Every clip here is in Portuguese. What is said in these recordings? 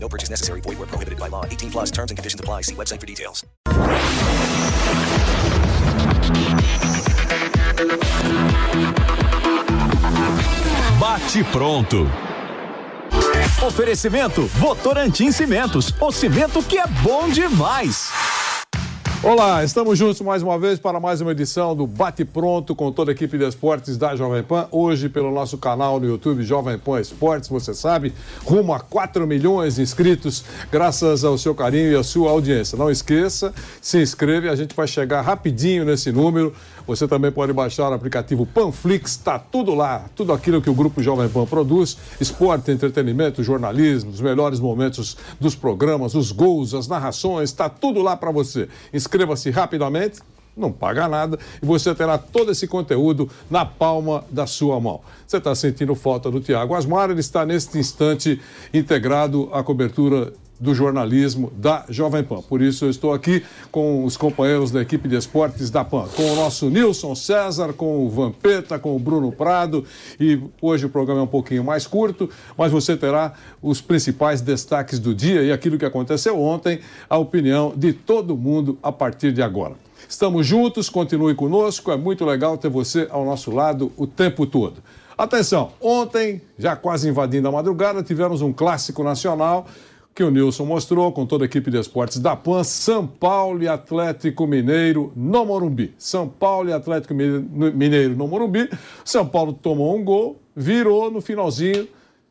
No purchase necessary. Void where prohibited by law. 18 plus terms and conditions apply. See website for details. Bate pronto. Oferecimento Votorantim Cimentos, o cimento que é bom demais. Olá, estamos juntos mais uma vez para mais uma edição do Bate Pronto com toda a equipe de esportes da Jovem Pan. Hoje, pelo nosso canal no YouTube Jovem Pan Esportes, você sabe, rumo a 4 milhões de inscritos, graças ao seu carinho e à sua audiência. Não esqueça, se inscreve, a gente vai chegar rapidinho nesse número. Você também pode baixar o aplicativo Panflix, está tudo lá, tudo aquilo que o Grupo Jovem Pan produz: esporte, entretenimento, jornalismo, os melhores momentos dos programas, os gols, as narrações, está tudo lá para você. Inscreva-se rapidamente, não paga nada e você terá todo esse conteúdo na palma da sua mão. Você está sentindo falta do Tiago Asmar, ele está neste instante integrado à cobertura do jornalismo da Jovem Pan. Por isso eu estou aqui com os companheiros da equipe de esportes da Pan, com o nosso Nilson César, com o Vampeta, com o Bruno Prado e hoje o programa é um pouquinho mais curto, mas você terá os principais destaques do dia e aquilo que aconteceu ontem, a opinião de todo mundo a partir de agora. Estamos juntos, continue conosco, é muito legal ter você ao nosso lado o tempo todo. Atenção, ontem, já quase invadindo a madrugada, tivemos um clássico nacional que o Nilson mostrou com toda a equipe de esportes da PAN, São Paulo e Atlético Mineiro no Morumbi. São Paulo e Atlético Mineiro no Morumbi. São Paulo tomou um gol, virou no finalzinho,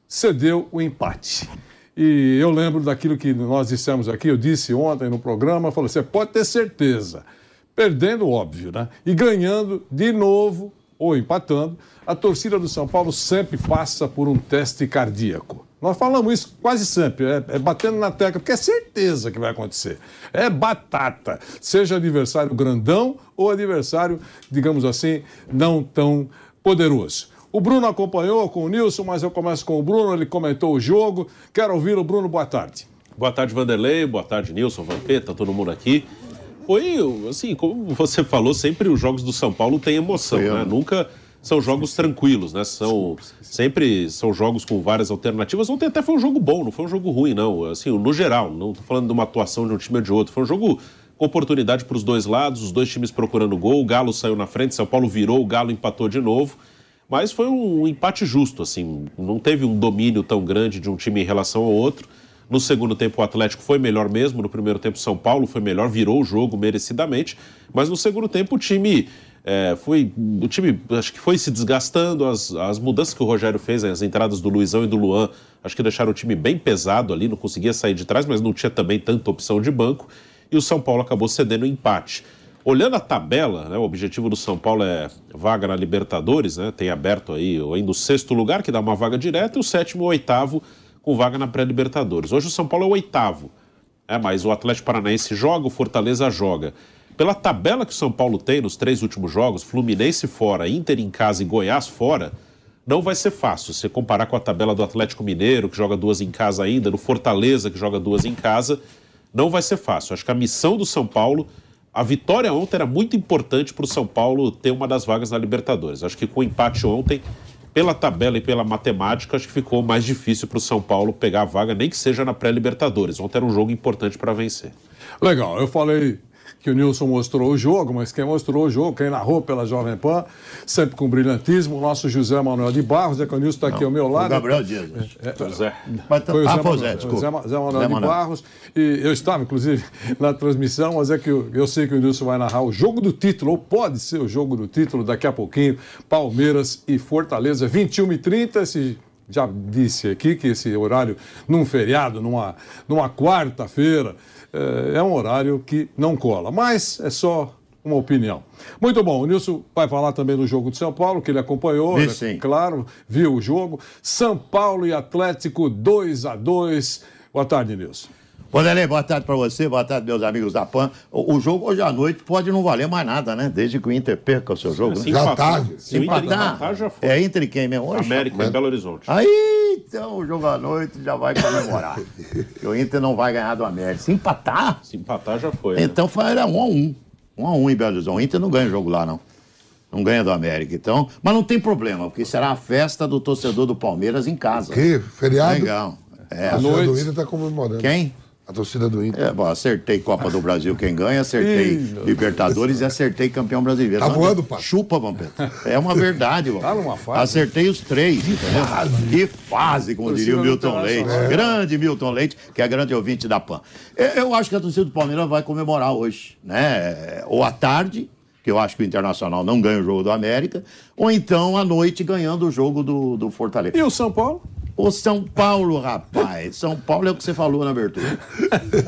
cedeu o empate. E eu lembro daquilo que nós dissemos aqui, eu disse ontem no programa, falou: você pode ter certeza, perdendo, óbvio, né? E ganhando de novo ou empatando, a torcida do São Paulo sempre passa por um teste cardíaco. Nós falamos isso quase sempre, é, é, batendo na tecla, porque é certeza que vai acontecer. É batata, seja adversário grandão ou adversário, digamos assim, não tão poderoso. O Bruno acompanhou com o Nilson, mas eu começo com o Bruno, ele comentou o jogo. Quero ouvir o Bruno, boa tarde. Boa tarde, Vanderlei, boa tarde, Nilson, Vampeta, todo mundo aqui. Foi, assim, como você falou, sempre os jogos do São Paulo têm emoção, né? Nunca são jogos tranquilos, né? São sempre são jogos com várias alternativas. Ontem até foi um jogo bom, não foi um jogo ruim, não. Assim, no geral, não estou falando de uma atuação de um time ou de outro. Foi um jogo com oportunidade para os dois lados, os dois times procurando gol. O Galo saiu na frente, São Paulo virou, o Galo empatou de novo. Mas foi um empate justo, assim. Não teve um domínio tão grande de um time em relação ao outro. No segundo tempo, o Atlético foi melhor mesmo. No primeiro tempo, São Paulo foi melhor, virou o jogo merecidamente. Mas no segundo tempo, o time é, foi o time acho que foi se desgastando as, as mudanças que o Rogério fez as entradas do Luizão e do Luan acho que deixaram o time bem pesado ali não conseguia sair de trás mas não tinha também tanta opção de banco e o São Paulo acabou cedendo o empate. Olhando a tabela né, o objetivo do São Paulo é vaga na Libertadores né, tem aberto aí ainda o sexto lugar que dá uma vaga direta e o sétimo e o oitavo com vaga na pré-Libertadores. Hoje o São Paulo é o oitavo. É, mas o Atlético Paranaense joga o Fortaleza joga pela tabela que o São Paulo tem nos três últimos jogos, Fluminense fora, Inter em casa e Goiás fora, não vai ser fácil. Se comparar com a tabela do Atlético Mineiro, que joga duas em casa ainda, no Fortaleza, que joga duas em casa, não vai ser fácil. Acho que a missão do São Paulo, a vitória ontem era muito importante para o São Paulo ter uma das vagas na Libertadores. Acho que com o empate ontem, pela tabela e pela matemática, acho que ficou mais difícil para o São Paulo pegar a vaga, nem que seja na pré-Libertadores. Ontem era um jogo importante para vencer. Legal, eu falei que o Nilson mostrou o jogo, mas quem mostrou o jogo, quem narrou pela Jovem Pan, sempre com brilhantismo, o nosso José Manuel de Barros, é que o Nilson está aqui ao meu lado. O Gabriel Dias. É, é, José. Mas, tá- foi o ah, Zé, Manuel, Zé, Zé, Zé Manuel Zé de Manuel. Barros. E eu estava, inclusive, na transmissão, mas é que eu, eu sei que o Nilson vai narrar o jogo do título, ou pode ser o jogo do título daqui a pouquinho, Palmeiras e Fortaleza, 21 e 30 esse já disse aqui que esse horário num feriado, numa, numa quarta-feira, é, é um horário que não cola. Mas é só uma opinião. Muito bom, o Nilson vai falar também do jogo de São Paulo, que ele acompanhou, né? claro, viu o jogo. São Paulo e Atlético 2 a 2 Boa tarde, Nilson. Vanderlei, boa tarde para você, boa tarde, meus amigos da PAN. O, o, jogo hoje à noite pode não valer mais nada, né? Desde que o Inter perca o seu jogo. Sim, né? Já tarde. Se empatar, já foi. É entre quem mesmo hoje? América e Belo Horizonte. Aí, então, o jogo à noite já vai comemorar. o Inter não vai ganhar do América. Se empatar... Se empatar, já foi. Né? Então, foi, era um a um. Um a um em Belo Horizonte. O Inter não ganha o jogo lá, não. Não ganha do América, então. Mas não tem problema, porque será a festa do torcedor do Palmeiras em casa. Que? Feriado? Legal. É, a torcida do Inter tá comemorando. Quem? A torcida do Inter. É, bom, acertei Copa do Brasil quem ganha, acertei Libertadores e acertei campeão brasileiro. Tá voando, pai. Chupa, Vampeta. É uma verdade, Vampeta. Tá numa fase. Acertei os três. Que fase. Que fase, como diria o Milton Leite. É. Grande Milton Leite, que é grande ouvinte da PAN. Eu acho que a torcida do Palmeiras vai comemorar hoje, né? Ou à tarde, que eu acho que o Internacional não ganha o jogo do América, ou então à noite ganhando o jogo do, do Fortaleza. E o São Paulo? O São Paulo, rapaz. São Paulo é o que você falou na abertura.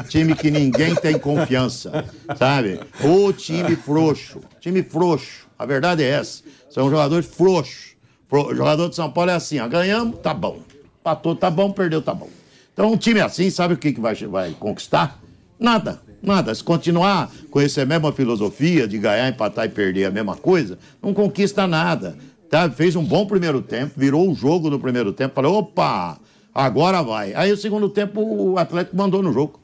time que ninguém tem confiança, sabe? O time frouxo. Time frouxo. A verdade é essa. São jogadores frouxos. O jogador de São Paulo é assim, ó. Ganhamos, tá bom. Patou, tá bom. Perdeu, tá bom. Então, um time assim, sabe o que, que vai, vai conquistar? Nada. Nada. Se continuar com essa mesma filosofia de ganhar, empatar e perder a mesma coisa, não conquista nada. Tá? Fez um bom primeiro tempo, virou o jogo no primeiro tempo, falou, opa, agora vai. Aí o segundo tempo o Atlético mandou no jogo.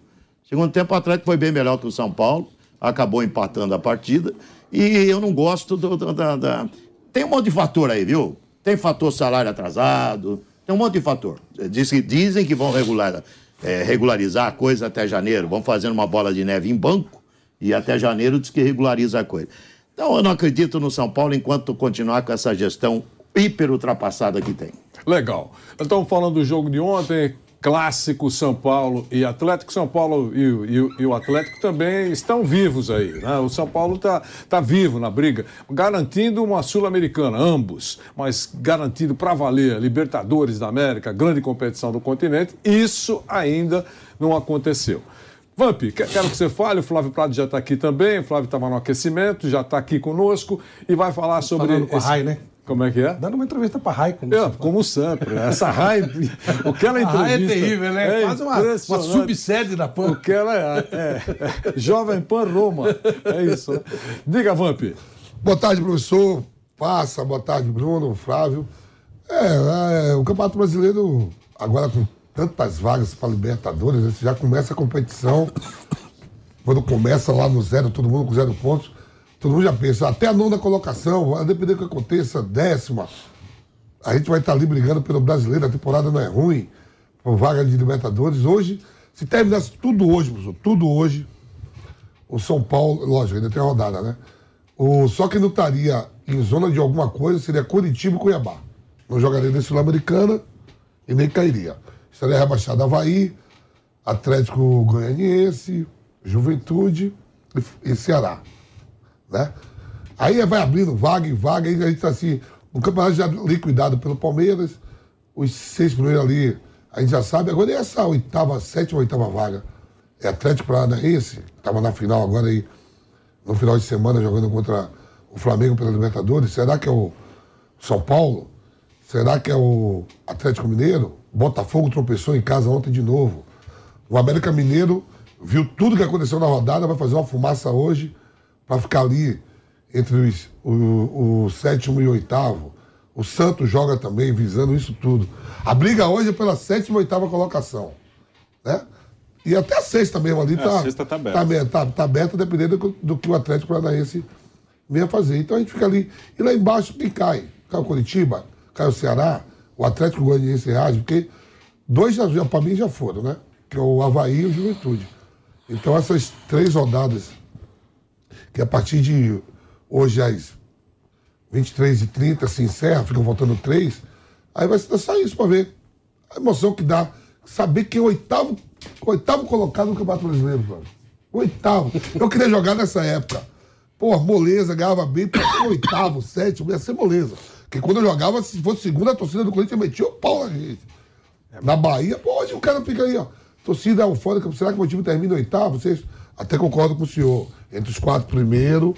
Segundo tempo o Atlético foi bem melhor que o São Paulo, acabou empatando a partida. E eu não gosto do, do, da, da... Tem um monte de fator aí, viu? Tem fator salário atrasado, tem um monte de fator. Diz, dizem que vão regular, é, regularizar a coisa até janeiro, vão fazendo uma bola de neve em banco e até janeiro diz que regulariza a coisa. Então eu não acredito no São Paulo enquanto continuar com essa gestão hiper ultrapassada que tem. Legal. Então, falando do jogo de ontem, clássico São Paulo e Atlético. São Paulo e, e, e o Atlético também estão vivos aí. Né? O São Paulo está tá vivo na briga, garantindo uma Sul-Americana, ambos, mas garantindo para valer Libertadores da América, grande competição do continente. Isso ainda não aconteceu. Vamp, quero que você fale. O Flávio Prado já está aqui também. O Flávio estava no aquecimento, já está aqui conosco e vai falar sobre. Falando com esse... a Rai, né? Como é que é? Dando uma entrevista para a Rai, como, é, como sempre. Essa Rai, o que ela entrevista. A Rai é terrível, né? É Quase uma, uma subsede da PAN. O que ela é, é, é, Jovem Pan Roma. É isso. Né? Diga, Vamp. Boa tarde, professor. Passa, boa tarde, Bruno, Flávio. É, é o Campeonato Brasileiro, agora com tantas vagas para Libertadores, já começa a competição. Quando começa lá no zero, todo mundo com zero pontos, todo mundo já pensa, até a nona colocação, a depender do que aconteça, décima. A gente vai estar ali brigando pelo brasileiro, a temporada não é ruim, por vaga de Libertadores. Hoje, se terminasse tudo hoje, professor, tudo hoje, o São Paulo, lógico, ainda tem rodada, né? O, só que não estaria em zona de alguma coisa seria Curitiba e Cuiabá. Não jogaria nem Sul-Americana e nem cairia estaria rebaixado Havaí, Atlético Goianiense, Juventude e, e Ceará. Né? Aí vai abrindo vaga em vaga, aí a gente está assim, o campeonato já liquidado pelo Palmeiras, os seis primeiros ali, a gente já sabe. Agora e essa oitava, sétima, oitava vaga? É Atlético Paranaense, estava na final agora aí, no final de semana, jogando contra o Flamengo pela Libertadores. Será que é o São Paulo? Será que é o Atlético Mineiro? Botafogo tropeçou em casa ontem de novo. O América Mineiro viu tudo que aconteceu na rodada, vai fazer uma fumaça hoje para ficar ali entre os, o, o, sétimo e o oitavo. O Santos joga também, visando isso tudo. A briga hoje é pela sétima e oitava colocação. Né? E até a sexta mesmo ali está. É, a sexta tá aberta. Tá, tá, tá aberta dependendo do, do, que o Atlético Paranaense venha fazer. Então a gente fica ali. E lá embaixo quem cai? Cai o Curitiba, cai o Ceará, o Atlético Goianiense reage, porque dois para mim já foram, né? Que é o Havaí e o Juventude. Então essas três rodadas, que a partir de hoje às 23h30 se encerra, ficam faltando três, aí vai ser só isso para ver. A emoção que dá. Saber que é o oitavo, oitavo colocado no Campeonato Brasileiro, mano. Oitavo. Eu queria jogar nessa época. Pô, moleza, ganhava bem, oitavo, sétimo, ia ser moleza. Porque quando eu jogava, se fosse segunda, a torcida do Corinthians metia o pau na gente. Na Bahia, pô, hoje o cara fica aí, ó. Torcida eufórica, será que meu time termina oitavo? Vocês até concordo com o senhor. Entre os quatro primeiros,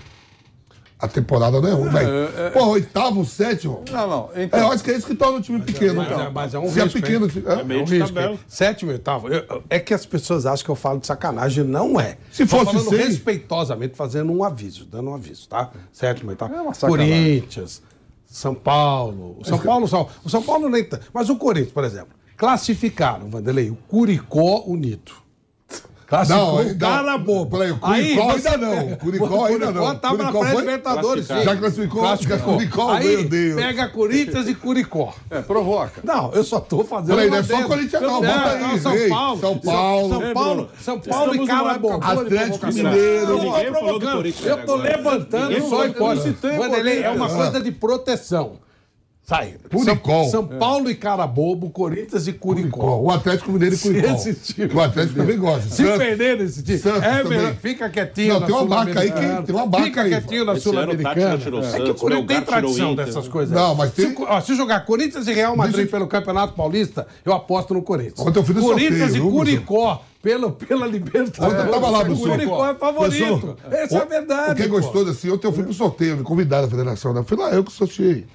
A temporada não é ruim, velho. É, é, Pô, oitavo, sétimo. Não, não. É, Então, eu acho que é isso que torna o time pequeno. Mas, então. é, mas é um Se é risco, pequeno, hein? time- É é? meio É um risco, tabela. Sétimo oitavo. Eu- É que as pessoas acham que eu falo de sacanagem. Não é. Se Tô fosse falando seis- respeitosamente, fazendo um aviso, dando um aviso, tá? Sétimo oitavo. É uma sacanagem. Corinthians, São Paulo. O São Paulo, São, o São Paulo nem. Mas o Corinthians, por exemplo, classificaram, Vanderlei, o Curicó Unido. Classificou Não, o ainda- cara bobo. Peraí, o Aí Curicó você- ainda não. O Curicó ainda não. Tava na Curicó foi- pré-libertadores. Já classificou? Curicó, Aí meu Deus. pega Corinthians e Curicó. é, provoca. Não, eu só tô fazendo. Peraí, não é só. Corinthians não, bota aí, não, São Paulo. São Paulo. São Paulo, São Paulo e boa de Atlético. Mineiro. Eu tô provocando. Eu tô levantando só hipótese. Vanderlei, é uma Ah. coisa de proteção. Sai. Curicó. São, São Paulo e Carabobo, Corinthians e Curicó. Curicó. O Atlético Mineiro e esse time- O Atlético também gosta. Se Santos. perder nesse time, Santos é também. melhor. Fica quietinho Não, na tem uma marca aí que- tem uma Fica aí, quietinho na Sul-Americana. É que o Corinthians tem tradição dessas coisas. Não, mas tem- Se, ó, se jogar Corinthians e Real Madrid Deixa- pelo Campeonato Paulista, eu aposto no Corinthians. Ontem eu fiz Corinthians sorteio, e Curicó pelo, pela Libertadores. Ontem eu tava lá no O Curicó é favorito. Professor, Essa é a verdade. O que é gostoso assim, ontem eu fui pro sorteio, me convidaram da federação, né? Fui lá, eu que sorteei.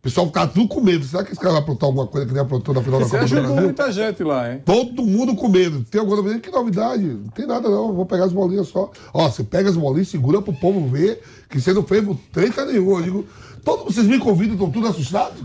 O pessoal ficava tudo com medo. Será que esse cara vai aprontar alguma coisa que nem aprontou na final da Você Copa do Brasil? muita gente lá, hein? Todo mundo com medo. Tem alguma novidade? Que novidade? Não tem nada, não. Vou pegar as bolinhas só. Ó, você pega as bolinhas, segura pro povo ver que você não fez treta nenhuma. Eu digo, todos vocês me convidam, estão tudo assustados?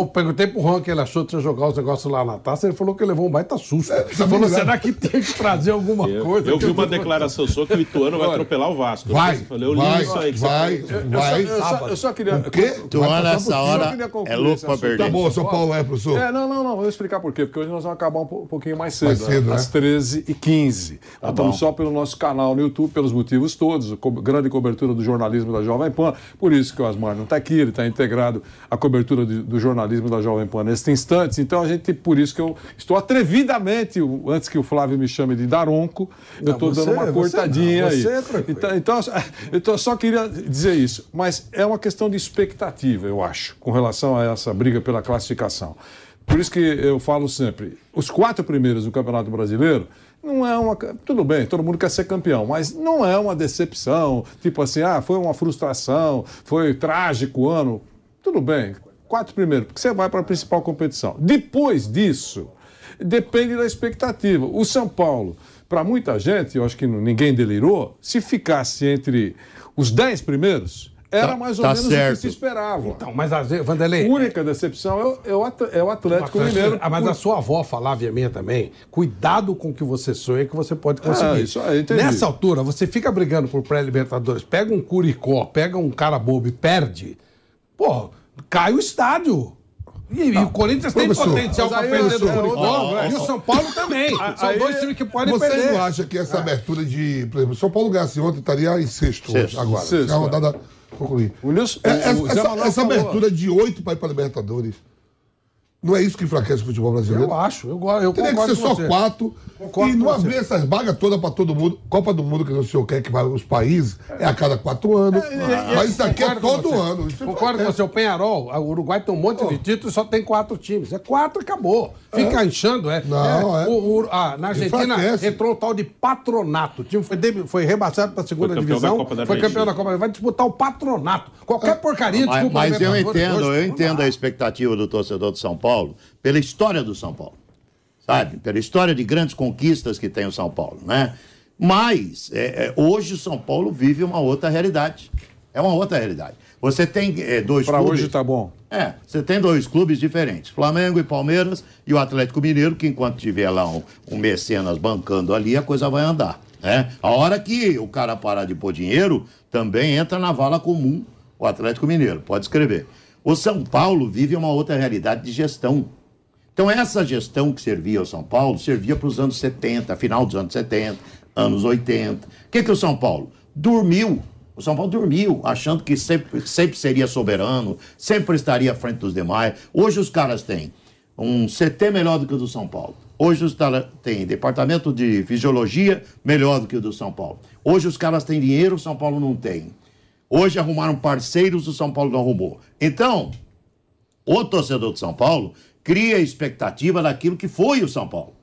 Eu perguntei pro Juan que ele achou de você jogar os negócios lá na taça, ele falou que levou um baita susto. É, ele falou, será que tem que trazer alguma Eu, coisa? eu vi uma declaração sua que o Ituano vai atropelar o Vasco. Vai, Eu falei, eu li vai, isso aí que você vai, falou. vai. Eu só, eu só queria. O quê? Tu Vai olha passar essa por cima. hora, eu é louco pra perder. Tá bom, São Paulo é, professor. É, não, não, não, vou explicar por quê. Porque hoje nós vamos acabar um, po- pouquinho mais cedo, Mais cedo, né? né? às 13h15. nós estamos só pelo nosso canal no YouTube, pelos motivos todos, co grande cobertura do jornalismo da Jovem Pan. Por isso que o Asmar não está aqui, ele está integrado à cobertura de- do jornalismo da Jovem Pan neste instante. Então, a gente, por isso que eu estou atrevidamente, antes que o Flávio me chame de Daronco, eu estou dando uma você cortadinha não, aí. é. Então, então, então, eu só queria dizer isso. Mas é uma questão de expectativa, eu acho, com relação a essa briga pela classificação. Por isso que eu falo sempre, os quatro primeiros do Campeonato Brasileiro não é uma. Tudo bem, todo mundo quer ser campeão, mas não é uma decepção, tipo assim, ah, foi uma frustração, foi trágico o ano. Tudo bem, quatro primeiros, porque você vai para a principal competição. Depois disso, depende da expectativa. O São Paulo, para muita gente, eu acho que ninguém delirou, se ficasse entre os dez primeiros, era Tá- mais ou tá menos o que certo. se esperava. Então, mas vezes, Vanderlei. A única decepção é o, é o é o Atlético Mineiro. Ah, mas a sua avó falava e a minha também. Cuidado com o que você sonha que você pode conseguir. Ah, isso aí, entendi. Nessa altura, você fica brigando por pré-libertadores, pega um Curicó, pega um cara bobo e perde. Pô, cai o estádio. E, e o Corinthians tem Professor, potencial para perder do Curicó. ó, ó, e o São Paulo também. São aí- dois times que podem Você perder. não acha que essa abertura de. Por exemplo, São Paulo ganhasse ontem, estaria em sexto, hoje, Sexto. agora. Sexto, Se a rodada concluir. O Nilson- É, o- essa, essa- essa abertura de oito para ir para Libertadores. Não é isso que enfraquece o futebol brasileiro? Eu acho, eu, eu Teria que ser com só você. quatro Concordo e não com você. abrir essas vagas todas para todo mundo. Copa do Mundo, que o senhor quer que vá os países, é a cada quatro anos. Mas isso aqui é Concordo com todo ano. Isso Concordo é- com você. O Penharol, o Uruguai tem um monte de títulos e só tem quatro times. É quatro e acabou. Fica inchando, é. Não, é. O- o- ah, na Argentina Enfraquece. entrou o tal de patronato. O time foi, de- foi rebaixado para a segunda Foi campeão divisão. da Copa da foi campeão da Copa. Vai disputar o patronato. Qualquer porcaria, Mas, desculpa. mas eu Libertadores entendo, hoje, eu entendo a expectativa do torcedor de São Paulo pela história do São Paulo. Sabe? Pela história de grandes conquistas que tem o São Paulo, né? Mas é, é, hoje o São Paulo vive uma outra realidade. É uma outra realidade. Você tem é, dois Para clubes. hoje tá bom. É, você tem dois clubes diferentes, Flamengo e Palmeiras e o Atlético Mineiro, que enquanto tiver lá um, um mecenas bancando ali, a coisa vai andar. Né? A hora que o cara parar de pôr dinheiro, também entra na vala comum o Atlético Mineiro, pode escrever. O São Paulo vive uma outra realidade de gestão. Então, essa gestão que servia ao São Paulo servia para os anos 70, final dos anos 70, anos 80. O que, que o São Paulo? Dormiu. O São Paulo dormiu, achando que sempre, sempre seria soberano, sempre estaria à frente dos demais. Hoje os caras têm um CT melhor do que o do São Paulo. Hoje os caras têm departamento de fisiologia melhor do que o do São Paulo. Hoje os caras têm dinheiro, o São Paulo não tem. Hoje arrumaram parceiros, o São Paulo não arrumou. Então, o torcedor de São Paulo cria expectativa daquilo que foi o São Paulo.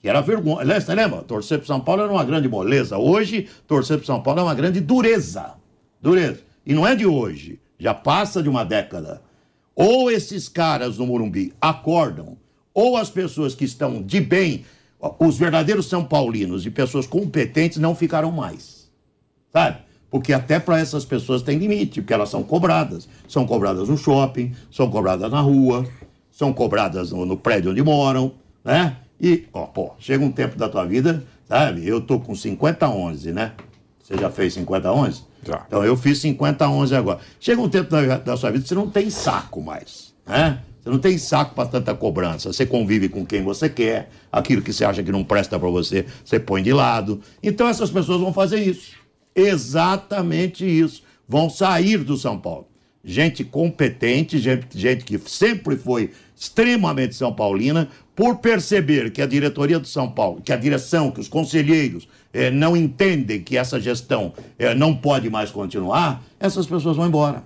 Que era vergonha. Você lembra? Torcer para São Paulo era uma grande moleza. Hoje, torcer para São Paulo é uma grande dureza. Dureza. e não é de hoje, já passa de uma década. Ou esses caras no Morumbi acordam, ou as pessoas que estão de bem, os verdadeiros São Paulinos e pessoas competentes não ficarão mais. Sabe? Porque até para essas pessoas tem limite, porque elas são cobradas. São cobradas no shopping, são cobradas na rua, são cobradas no, no prédio onde moram, né? E, ó, pô, chega um tempo da tua vida, sabe? Eu tô com 50 11, né? Você já fez 50 11? Já. Então eu fiz 50 11 agora. Chega um tempo da, da sua vida, você não tem saco mais, né? Você não tem saco para tanta cobrança. Você convive com quem você quer, aquilo que você acha que não presta para você, você põe de lado. Então essas pessoas vão fazer isso. Exatamente isso. Vão sair do São Paulo. Gente competente, gente, gente que sempre foi extremamente São Paulina, por perceber que a diretoria do São Paulo, que a direção, que os conselheiros eh, não entendem que essa gestão eh, não pode mais continuar, essas pessoas vão embora.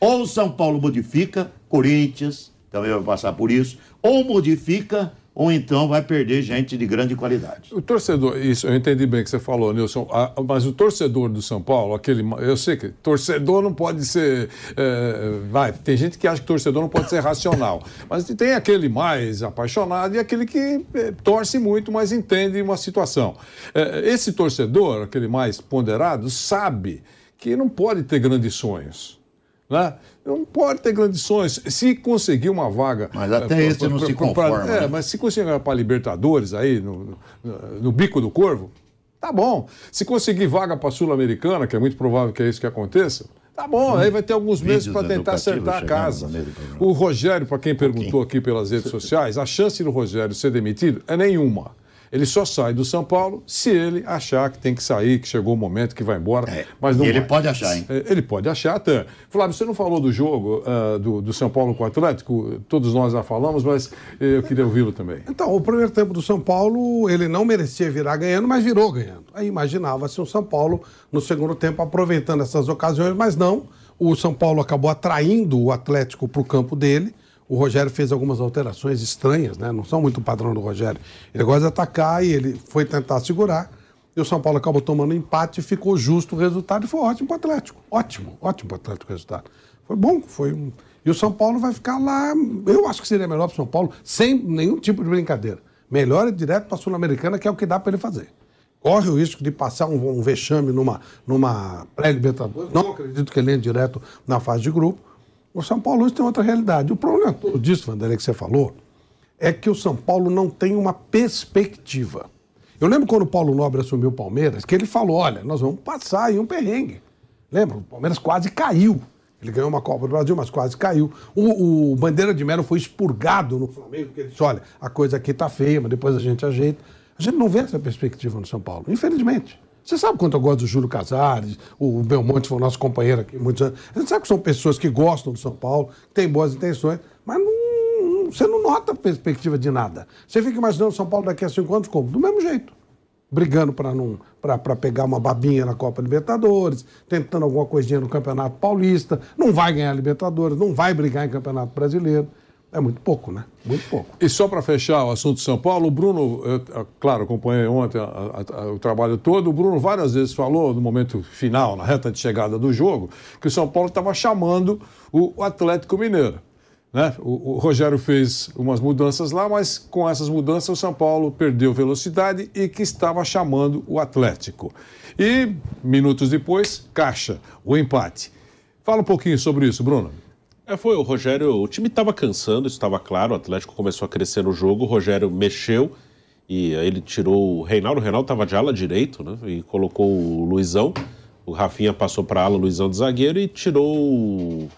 Ou São Paulo modifica, Corinthians também vai passar por isso, ou modifica ou então vai perder gente de grande qualidade. O torcedor, isso, eu entendi bem que você falou, Nilson, ah, mas o torcedor do São Paulo, aquele. Eu sei que torcedor não pode ser. É, vai, tem gente que acha que torcedor não pode ser racional, mas tem aquele mais apaixonado e aquele que é, torce muito, mas entende uma situação. É, esse torcedor, aquele mais ponderado, sabe que não pode ter grandes sonhos. Né? Não pode ter grandes sonhos. Se conseguir uma vaga. Mas até esse não se conforma. Pra, é, né? mas se conseguir para Libertadores aí, no, no, no, bico do corvo, tá bom. Se conseguir vaga para Sul-Americana, que é muito provável que é isso que aconteça, tá bom. Hum, aí vai ter alguns meses para tentar acertar a casa. O Rogério, para quem perguntou aqui pelas redes sociais, a chance do Rogério ser demitido é nenhuma. Ele só sai do São Paulo se ele achar que tem que sair, que chegou o momento que vai embora. É, mas não e ele vai. pode achar, hein? É, Ele pode achar até. Flávio, você não falou do jogo uh, do, do, São Paulo com o Atlético? Todos nós já falamos, mas eu queria ouvi-lo também. Então, o primeiro tempo do São Paulo, ele não merecia virar ganhando, mas virou ganhando. Aí imaginava-se o São Paulo no segundo tempo aproveitando essas ocasiões, mas não. O São Paulo acabou atraindo o Atlético para o campo dele. O Rogério fez algumas alterações estranhas, né? Não são muito padrão do Rogério. Ele gosta de atacar e ele foi tentar segurar. E o São Paulo acabou tomando empate e ficou justo o resultado e foi ótimo para o Atlético. Ótimo, ótimo para o Atlético o resultado. Foi bom, foi. E o São Paulo vai ficar lá. Eu acho que seria melhor para o São Paulo, sem nenhum tipo de brincadeira. Melhor é direto para a Sul-Americana, que é o que dá para ele fazer. Corre o risco de passar um, um vexame numa, numa pré-libertadores. Não acredito que ele entre direto na fase de grupo. O São Paulo hoje tem outra realidade. O problema disso, Vanderlei, que você falou, é que o São Paulo não tem uma perspectiva. Eu lembro quando o Paulo Nobre assumiu o Palmeiras, que ele falou: olha, nós vamos passar aí um perrengue. Lembra? O Palmeiras quase caiu. Ele ganhou uma Copa do Brasil, mas quase caiu. O, o Bandeira de Melo foi expurgado no Flamengo, porque ele disse: olha, a coisa aqui tá feia, mas depois a gente ajeita. A gente não vê essa perspectiva no São Paulo, infelizmente. Você sabe quanto eu gosto do Júlio Casares, o Belmonte foi o nosso companheiro aqui muitos anos. A gente sabe que são pessoas que gostam do São Paulo, que têm boas intenções, mas não, você não nota perspectiva de nada. Você fica imaginando São Paulo daqui a cinco anos como? Do mesmo jeito. Brigando para pegar uma babinha na Copa Libertadores, tentando alguma coisinha no Campeonato Paulista, não vai ganhar Libertadores, não vai brigar em Campeonato Brasileiro. É muito pouco, né? Muito pouco. E só para fechar o assunto de São Paulo, o Bruno, eu, claro, acompanhei ontem a, a, a, o trabalho todo. O Bruno várias vezes falou, no momento final, na reta de chegada do jogo, que o São Paulo estava chamando o Atlético Mineiro. Né? O, o, Rogério fez umas mudanças lá, mas com essas mudanças o São Paulo perdeu velocidade e que estava chamando o Atlético. E minutos depois, caixa, o empate. Fala um pouquinho sobre isso, Bruno. É, foi o Rogério. O time estava cansando, isso estava claro. O Atlético começou a crescer no jogo. O Rogério mexeu e aí ele tirou o Reinaldo. O Reinaldo estava de ala direito, né? E colocou o Luizão. O Rafinha passou para ala, Luizão de zagueiro e tirou.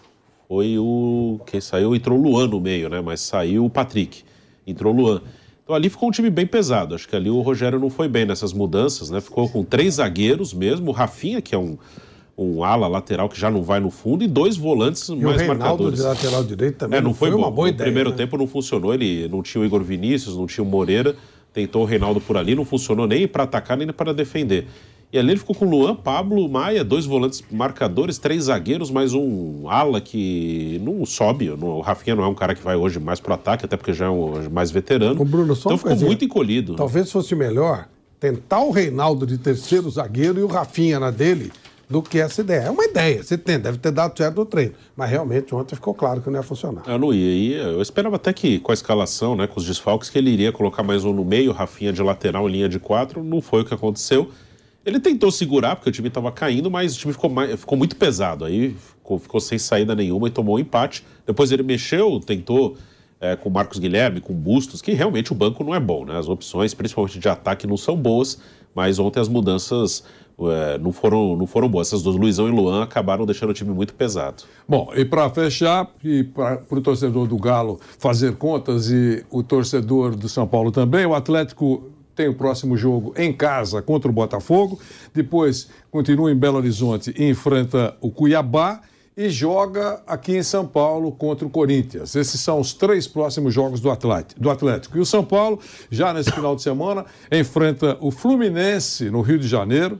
Foi o. Quem saiu? Entrou o Luan no meio, né? Mas saiu o Patrick. Entrou o Luan. Então ali ficou um time bem pesado. Acho que ali o Rogério não foi bem nessas mudanças, né? Ficou com três zagueiros mesmo. O Rafinha, que é um um ala lateral que já não vai no fundo e dois volantes e mais o Reinaldo marcadores. de lateral direito também é, não, foi, foi bom. uma boa no ideia. primeiro né? tempo não funcionou, ele não tinha o Igor Vinícius, não tinha o Moreira, tentou o Reinaldo por ali, não funcionou nem para atacar nem para defender. E ali ele ficou com Luan, Pablo, Maia, dois volantes marcadores, três zagueiros, mais um ala que não sobe. O Rafinha não é um cara que vai hoje mais para ataque, até porque já é um mais veterano. Ô, Bruno, só então ficou coisinha. muito encolhido. Talvez fosse melhor tentar o Reinaldo de terceiro zagueiro e o Rafinha na dele, do que essa ideia. É uma ideia, você tem, deve ter dado certo no treino. Mas realmente ontem ficou claro que não ia funcionar. Eu não ia. Eu esperava até que com a escalação, né, com os desfalques, que ele iria colocar mais um no meio, Rafinha de lateral em linha de quatro. Não foi o que aconteceu. Ele tentou segurar, porque o time estava caindo, mas o time ficou, mais, ficou muito pesado. Aí ficou, ficou, sem saída nenhuma e tomou um empate. Depois ele mexeu, tentou é, com Marcos Guilherme, com Bustos, que realmente o banco não é bom, né? As opções, principalmente de ataque, não são boas, mas ontem as mudanças não, foram, não foram boas. Essas duas, Luizão e Luan, acabaram deixando o time muito pesado. Bom, e para fechar, e para o torcedor do Galo fazer contas e o torcedor do São Paulo também, o Atlético tem o próximo jogo em casa contra o Botafogo, depois continua em Belo Horizonte e enfrenta o Cuiabá e joga aqui em São Paulo contra o Corinthians. Esses são os três próximos jogos. Do Atlético. E o São Paulo, já nesse final de semana, enfrenta o Fluminense no Rio de Janeiro.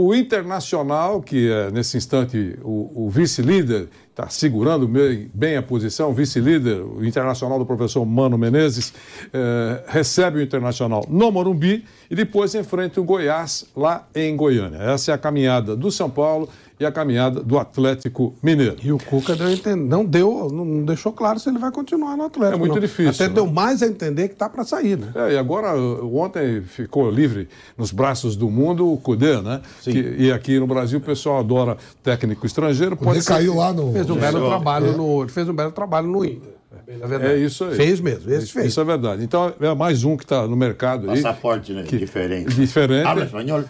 O Internacional, que é nesse instante o, o vice-líder, está segurando bem, a posição, vice-líder, o Internacional do professor Mano Menezes, eh, recebe o Internacional no Morumbi e depois enfrenta o Goiás lá em Goiânia. Essa é a caminhada do São Paulo e a caminhada do Atlético Mineiro. E o Cuca deu não deu, não deixou claro se ele vai continuar no Atlético. É muito não. difícil. Até né? deu mais a entender que está para sair, né? É, e agora, ontem ficou livre nos braços do mundo o Cudê, né? Que, e aqui no Brasil o pessoal adora técnico estrangeiro. Pode caiu lá no. Fez um belo trabalho no. Ele fez um belo trabalho no Inter. É, isso aí. Fez mesmo, esse fez. Isso é verdade. Então, é mais um que está no mercado aí. Passaporte, né? Que, diferente. Diferente. Habla espanhol.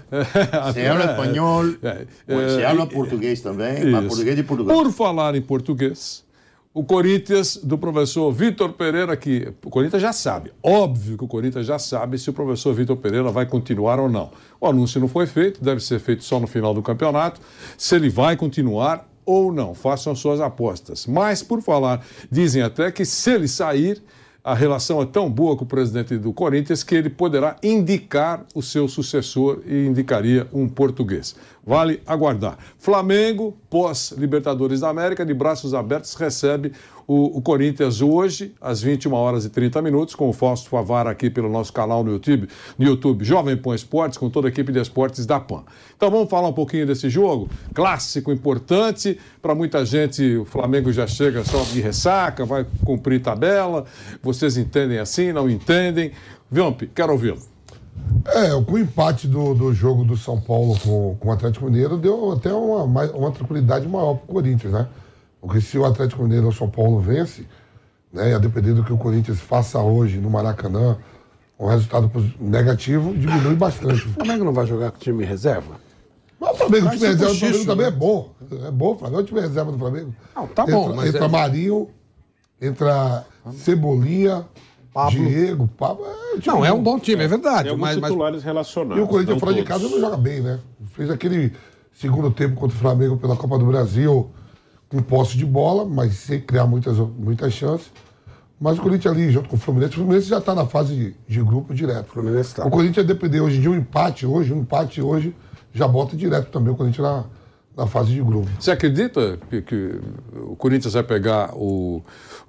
Se habla espanhol. É, é, se habla português também. Mas português de Portugal. Por falar em português, o Corinthians do professor Vitor Pereira, que o Corinthians já sabe, óbvio que o Corinthians já sabe se o professor Vitor Pereira vai continuar ou não. O anúncio não foi feito, deve ser feito só no final do campeonato. Se ele vai continuar ou não, façam suas apostas. Mas, por falar, dizem até que se ele sair, a relação é tão boa com o presidente do Corinthians que ele poderá indicar o seu sucessor e indicaria um português. Vale aguardar. Flamengo, pós-Libertadores da América, de braços abertos, recebe o, o, Corinthians hoje, às 21 horas e 30 minutos, com o Fausto Favara aqui pelo nosso canal no YouTube, no YouTube Jovem Pan Esportes, com toda a equipe de esportes da PAN. Então vamos falar um pouquinho desse jogo, clássico, importante, para muita gente o Flamengo já chega só de ressaca, vai cumprir tabela, vocês entendem assim, não entendem? Vamp, quero ouvi-lo. É, com o empate do, do jogo do São Paulo com, com o Atlético Mineiro deu até uma, uma tranquilidade maior para o Corinthians, né? Porque se o Atlético Mineiro ou São Paulo vence, né, a depender do que o Corinthians faça hoje no Maracanã, um resultado negativo diminui bastante. O Flamengo não vai jogar com time reserva? Mas o Flamengo, o time reserva do Flamengo também é bom. É bom, o Flamengo é o time reserva do Flamengo. Não, tá bom. Entra, mas entra é... Marinho, entra Cebolinha, Pablo. Diego, Pablo. É não, é um bom time, é verdade. Tem mas, titulares mas... relacionados. E o Corinthians fora de casa não joga bem, né? Fez aquele segundo tempo contra o Flamengo pela Copa do Brasil com posse de bola, mas sem criar muitas, muitas chances. Mas o Corinthians ali, junto com o Fluminense, o Fluminense já está na fase de, de, grupo direto. O, Fluminense tá. o Corinthians depender hoje de um empate hoje, um empate hoje, já bota direto também o Corinthians na, na fase de grupo. Você acredita que, que o Corinthians vai pegar o,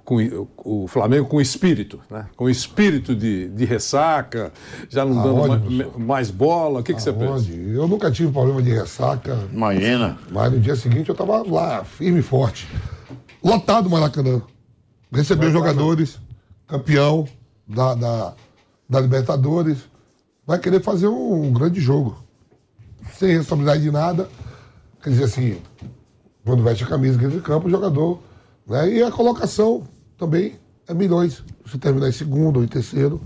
com, o Flamengo com espírito, né? com espírito de, de ressaca, já não dando mais, mais, bola? O que, que você pensa? Eu nunca tive problema de ressaca. Imagina. Mas no dia seguinte eu estava lá, firme e forte. Lotado o Maracanã. Recebeu jogadores, campeão da, da, da Libertadores. Vai querer fazer um, um grande jogo. Sem responsabilidade de nada Quer dizer assim, quando veste a camisa dentro de campo, o jogador. Né? E a colocação também é milhões. Se terminar em segundo ou em terceiro,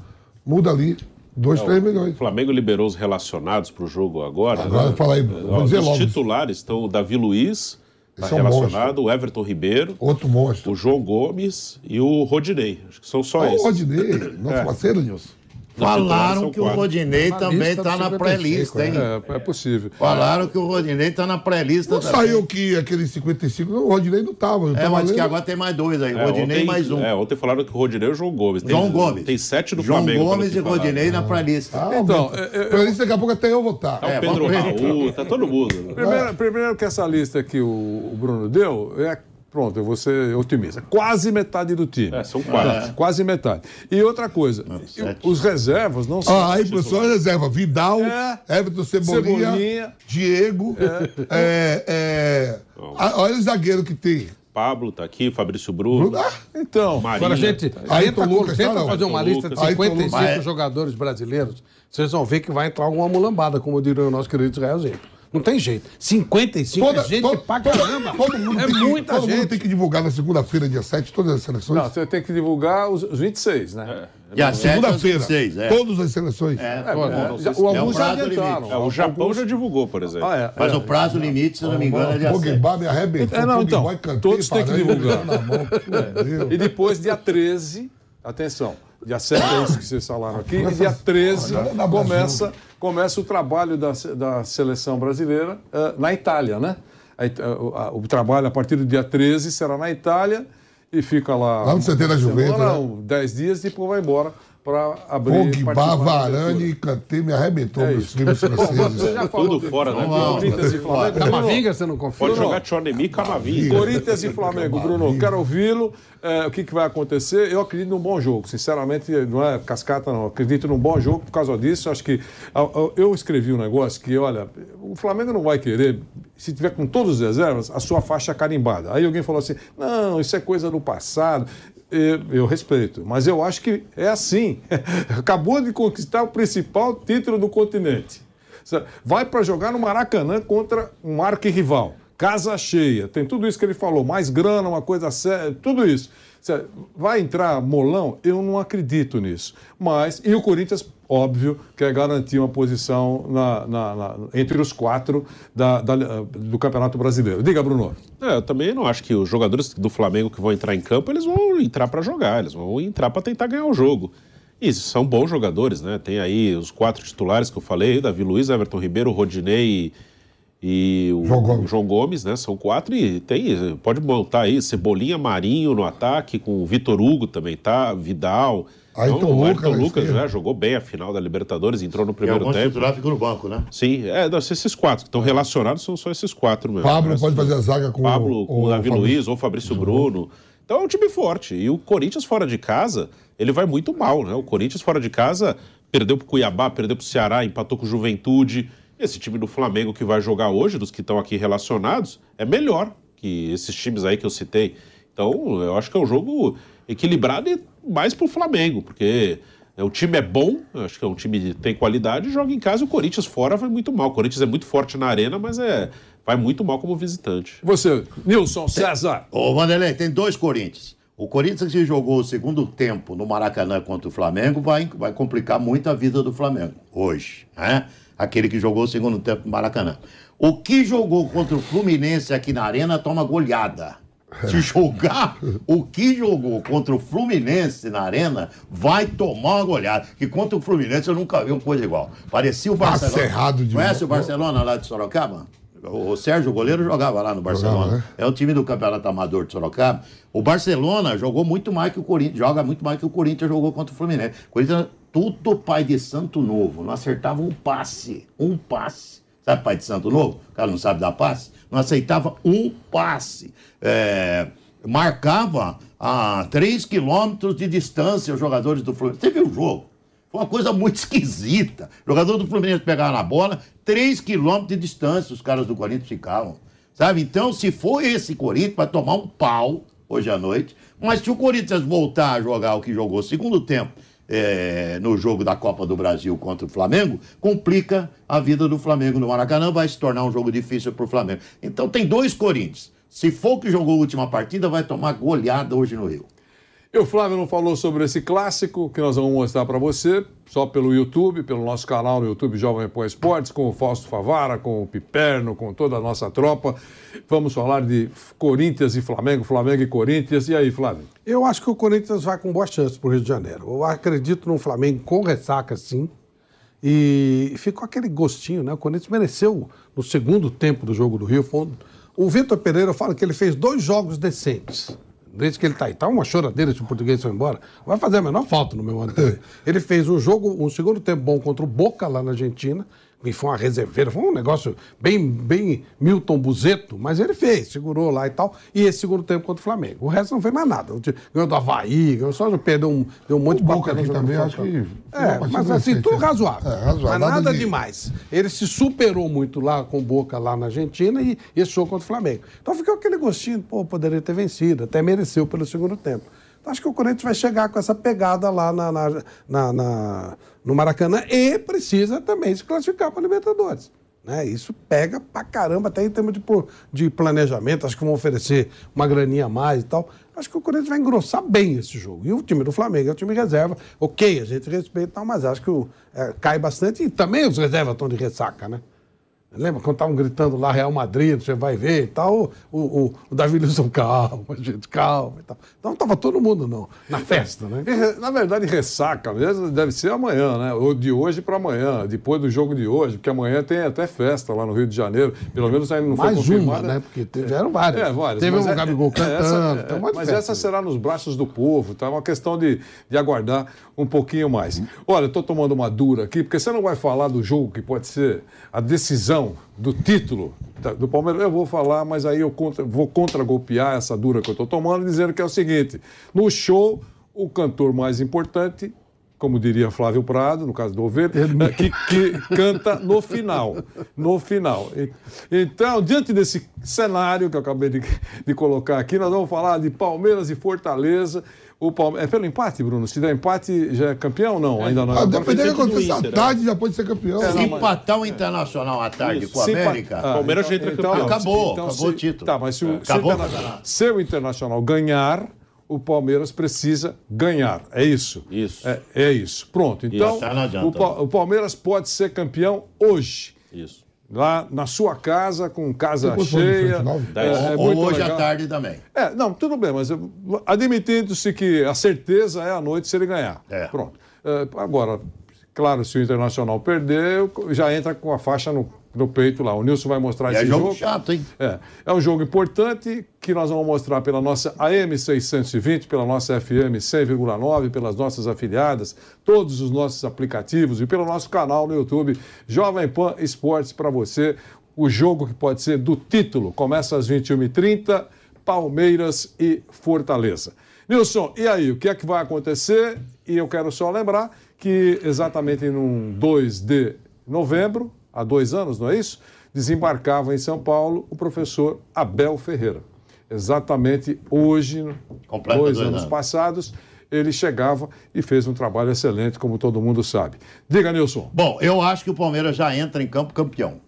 muda ali. 2, 3 milhões. O Flamengo liberou os relacionados para o jogo agora. Agora, né? fala aí, vou dizer Os logo. titulares estão o Davi Luiz, está é relacionado, o Everton Ribeiro. Outro monstro. O João Gomes e o Rodinei. Acho que são só oh, esses. O Rodinei, nosso é. parceiro, Nilson. Falaram que o Rodinei também está na pré-lista, hein? É, é possível. Falaram que o Rodinei está na pré-lista também. saiu que aquele 55, o Rodinei não estava. É, mas que agora tem mais dois aí, é, Rodinei ontem, mais um. É, ontem falaram que o Rodinei e o João Gomes. Tem, João Gomes. Tem sete do João Flamengo. João Gomes e Rodinei na pré-lista. Ah, então, pré-lista daqui a pouco até eu vou estar. Tá o Pedro Raul, tá todo mundo. Primeiro, primeiro que essa lista que o Bruno deu é Pronto, eu vou ser otimista. Quase metade do time. É, são quatro. É, quase metade. E outra coisa, os reservas não são. Ah, aí, professor, reserva. Vidal, É. Everton Cebolinha, Cebolinha. Diego. É. é, ah, olha o zagueiro que tem. Pablo tá aqui, Fabrício Bruno. Ah, Então. Agora, gente, Aí tenta, Ayrton Lucas, tenta tá, não. fazer uma lista de Lucas. Ayrton 55 Lucas. jogadores brasileiros, vocês vão ver que vai entrar alguma mulambada, como diria o nosso querido Israelzinho. Não tem jeito. 55 é gente todo- pra todo- caramba. Todo mundo, é tem, muita todo mundo gente. tem que divulgar na segunda-feira, dia 7, todas as seleções. não, você tem que divulgar os, os 26, né? Dia 7 aos Segunda-feira, 26, é. todas as seleções. É, É, se- o é alguns já adiantaram. É, o Japão já divulgou, por exemplo. Ah, é. Mas é. o prazo limite, se eu não me engano, é dia 7. Pogba me arrebentou. É, não, então, todos têm que divulgar. E depois, dia 13, atenção, dia 7 é isso que vocês falaram aqui, e dia 13 Olha, dá começa, começa o trabalho da, da seleção brasileira eh, na Itália, né? A o, o trabalho a partir do dia 13 será na Itália e fica lá. Lá no CT da Juventus, semana, né? um, 10 dias e depois vai embora para abrir. Pogba, Varane e Kanté me arrebentou É meus times Você franceses. já falou Tudo fora, né? Corinthians e Flamengo. Camavinga, você não confia? Pode jogar Tchonemi e Camavinga. Corinthians e Flamengo, Bruno, quero ouvi-lo. É, o que, que vai acontecer? Eu acredito num bom jogo. Sinceramente, não é cascata, não. Acredito num bom jogo por causa disso. Acho que. Eu escrevi um negócio que, olha, o Flamengo não vai querer, se tiver com todos os reservas, a sua faixa carimbada. Aí alguém falou assim: não, isso é coisa do passado. Eu, respeito, mas eu acho que é assim. Acabou de conquistar o principal título do continente. Vai para jogar no Maracanã contra um arquirrival. Casa cheia, tem tudo isso que ele falou, mais grana, uma coisa séria, tudo isso. Vai entrar molão? Eu não acredito nisso. Mas, e o Corinthians, óbvio, quer garantir uma posição na- na- na- entre os quatro da- da- do Campeonato Brasileiro. Diga, Bruno. É, eu também não acho que os jogadores do Flamengo que vão entrar em campo, eles vão entrar para jogar, eles vão entrar para tentar ganhar o jogo. E são bons jogadores, né? Tem aí os quatro titulares que eu falei, Davi Luiz, Everton Ribeiro, Rodinei e, e o João Gomes. João Gomes, né? São quatro e tem, pode montar aí Cebolinha, Marinho no ataque, com o Vitor Hugo também tá, Vidal. Ayrton Então, o Lucas Ayrton Lucas esquerda. já jogou bem a final da Libertadores, entrou no E primeiro alguns tempo. titulares ficam no banco, né? Sim, é, não, esses quatro que estão relacionados são só esses quatro mesmo. Pablo Mas- pode fazer a zaga com Pablo, com o Davi Fabrício. Luiz ou Fabrício Bruno. Então é um time forte. E o Corinthians fora de casa, ele vai muito mal, né? O Corinthians fora de casa perdeu pro Cuiabá, perdeu pro Ceará, empatou com o Juventude. Esse time do Flamengo que vai jogar hoje, dos que estão aqui relacionados, é melhor que esses times aí que eu citei. Então, eu acho que é um jogo equilibrado e mais pro Flamengo, porque é, o time é bom, acho que é um time que tem qualidade, joga em casa. O Corinthians fora vai muito mal. O Corinthians é muito forte na arena, mas é vai muito mal como visitante. Você, Nilson César. Ô, Vanderlei, tem dois Corinthians. O Corinthians que jogou o segundo tempo no Maracanã contra o Flamengo vai, vai complicar muito a vida do Flamengo hoje, né? Aquele que jogou o segundo tempo no Maracanã. O que jogou contra o Fluminense aqui na Arena toma goleada. Se jogar o que jogou contra o Fluminense na Arena, vai tomar uma goleada. Que contra o Fluminense eu nunca vi uma coisa igual. Parecia o Passa Barcelona. de Conhece o. Barcelona lá de Sorocaba? O Sérgio, o goleiro, jogava lá no Barcelona. né? É o time do Campeonato Amador de Sorocaba. O Barcelona jogou muito mais que o Corinthians, joga muito mais que o Corinthians jogou contra o Fluminense. O Corinthians, tudo pai de santo novo, não acertava um passe, um passe. Sabe pai de santo novo? O cara não sabe dar passe? Não aceitava um passe. É, marcava a 3 quilômetros de distância os jogadores do Fluminense. Você viu o jogo? Foi uma coisa muito esquisita. O jogador do Fluminense pegava na bola, 3 quilômetros de distância os caras do Corinthians ficavam. Sabe? Então, se for esse Corinthians, vai tomar um pau hoje à noite. Mas se o Corinthians voltar a jogar o que jogou segundo tempo é, no jogo da Copa do Brasil contra o Flamengo, complica a vida do Flamengo no Maracanã, vai se tornar um jogo difícil para o Flamengo. Então tem dois Corinthians. Se for que jogou a última partida, vai tomar goleada hoje no Rio. E o Flávio não falou sobre esse clássico que nós vamos mostrar para você, só pelo YouTube, pelo nosso canal no YouTube Jovem Pan Esportes, com o Fausto Favara, com o Piperno, com toda a nossa tropa. Vamos falar de Corinthians e Flamengo, Flamengo e Corinthians. E aí, Flávio? Eu acho que o Corinthians vai com boa chance para o Rio de Janeiro. Eu acredito no Flamengo com ressaca, sim. E ficou aquele gostinho, né? O Corinthians mereceu no segundo tempo do jogo do Rio. O Vitor Pereira fala que ele fez dois jogos decentes. Desde que ele tá aí. Tá uma choradeira se o português foi embora. Vai fazer a menor falta no meu ano. Ele fez um jogo, um segundo tempo bom contra o Boca lá na Argentina. E foi uma reserveira, foi um negócio bem, bem Milton Buzeto, mas ele fez, segurou lá e tal. E esse segundo tempo contra o Flamengo. O resto não fez mais nada. Ganhou do Havaí, ganhou só perdeu um, deu um monte o de Boca aqui também, acho que. É, mas assim, tudo razoável. É, razoável. Mas nada, nada de- demais. Ele se superou muito lá com Boca lá na Argentina e esse jogo contra o Flamengo. Então ficou aquele gostinho, pô, poderia ter vencido, até mereceu pelo segundo tempo. Então acho que o Corinthians vai chegar com essa pegada lá na, na- na- na- no Maracanã e precisa também se classificar para a Libertadores. Né? Isso pega pra caramba, até em termos de, de planejamento, acho que vão oferecer uma graninha a mais e tal. Acho que o Corinthians vai engrossar bem esse jogo. E o time do Flamengo é o time reserva. Ok, a gente respeita, e tal, mas acho que o- é, cai bastante. E também os reservas estão de ressaca, né? Lembra quando estavam gritando lá Real Madrid, você vai ver e tal? O, o, o Davi Wilson, calma, gente, calma e tal. Então estava todo mundo no, na festa, né? Na verdade, ressaca mesmo deve ser amanhã, né? Ou de hoje para amanhã, depois do jogo de hoje, porque amanhã tem até festa lá no Rio de Janeiro. Pelo menos ainda não foi Mais uma, confirmada. né? Porque tiveram várias. É, várias. Teve um é- Gabigol é, cantando, essa- um monte de Mas festa essa será nos braços do povo, tá? É uma questão de, de aguardar um pouquinho mais. Olha, eu tô tomando uma dura aqui, porque você não vai falar do jogo que pode ser a decisão do título do Palmeiras. Eu vou falar, mas aí eu contra, vou contra-golpear essa dura que eu tô tomando, dizendo que é o seguinte: no show, o cantor mais importante como diria Flávio Prado, no caso do Ovelha, eh, que, que canta no final. No final. Então, diante desse cenário que eu acabei de, de colocar aqui, nós vamos falar de Palmeiras e Fortaleza. O Palme... É pelo empate, Bruno? Se der empate, já é campeão ou não? Ainda não. Ah, dependendo do que acontecer à Inter, né? tarde, já pode ser campeão. É, Se empatar o Internacional à tarde com a Se América, Ah, Palmeiras já entra campeão. Acabou, acabou se- o título. Tá, mas se o, se o Acabou o Interna- campeonato. se o Internacional ganhar, o Palmeiras precisa ganhar. É isso? Isso. É, é isso. Pronto. Então, tá, não adianta. o, o Palmeiras pode ser campeão hoje. Isso. Lá na sua casa, com casa cheia. É, é ou hoje legal. à tarde também. É, não, tudo bem, mas admitindo-se que a certeza é a noite se ele ganhar. É. Pronto. É, agora, claro, se o Internacional perder, já entra com a faixa no, no peito lá. O Nilson vai mostrar E esse é jogo chato, hein? É, é um jogo importante que nós vamos mostrar pela nossa AM 620, pela nossa FM 100,9, pelas nossas afiliadas, todos os nossos aplicativos e pelo nosso canal no YouTube Jovem Pan Esportes para você. O jogo que pode ser do título começa às 21h30, Palmeiras e Fortaleza. Nilson, e aí, o que é que vai acontecer? E eu quero só lembrar que exatamente num 2 de novembro, há dois anos, não é isso? Desembarcava em São Paulo o professor Abel Ferreira. Exatamente hoje, Completa dois dois anos anos. passados, ele chegava e fez um trabalho excelente, como todo mundo sabe. Diga, Nilson. Bom, eu acho que o Palmeiras já entra em campo campeão.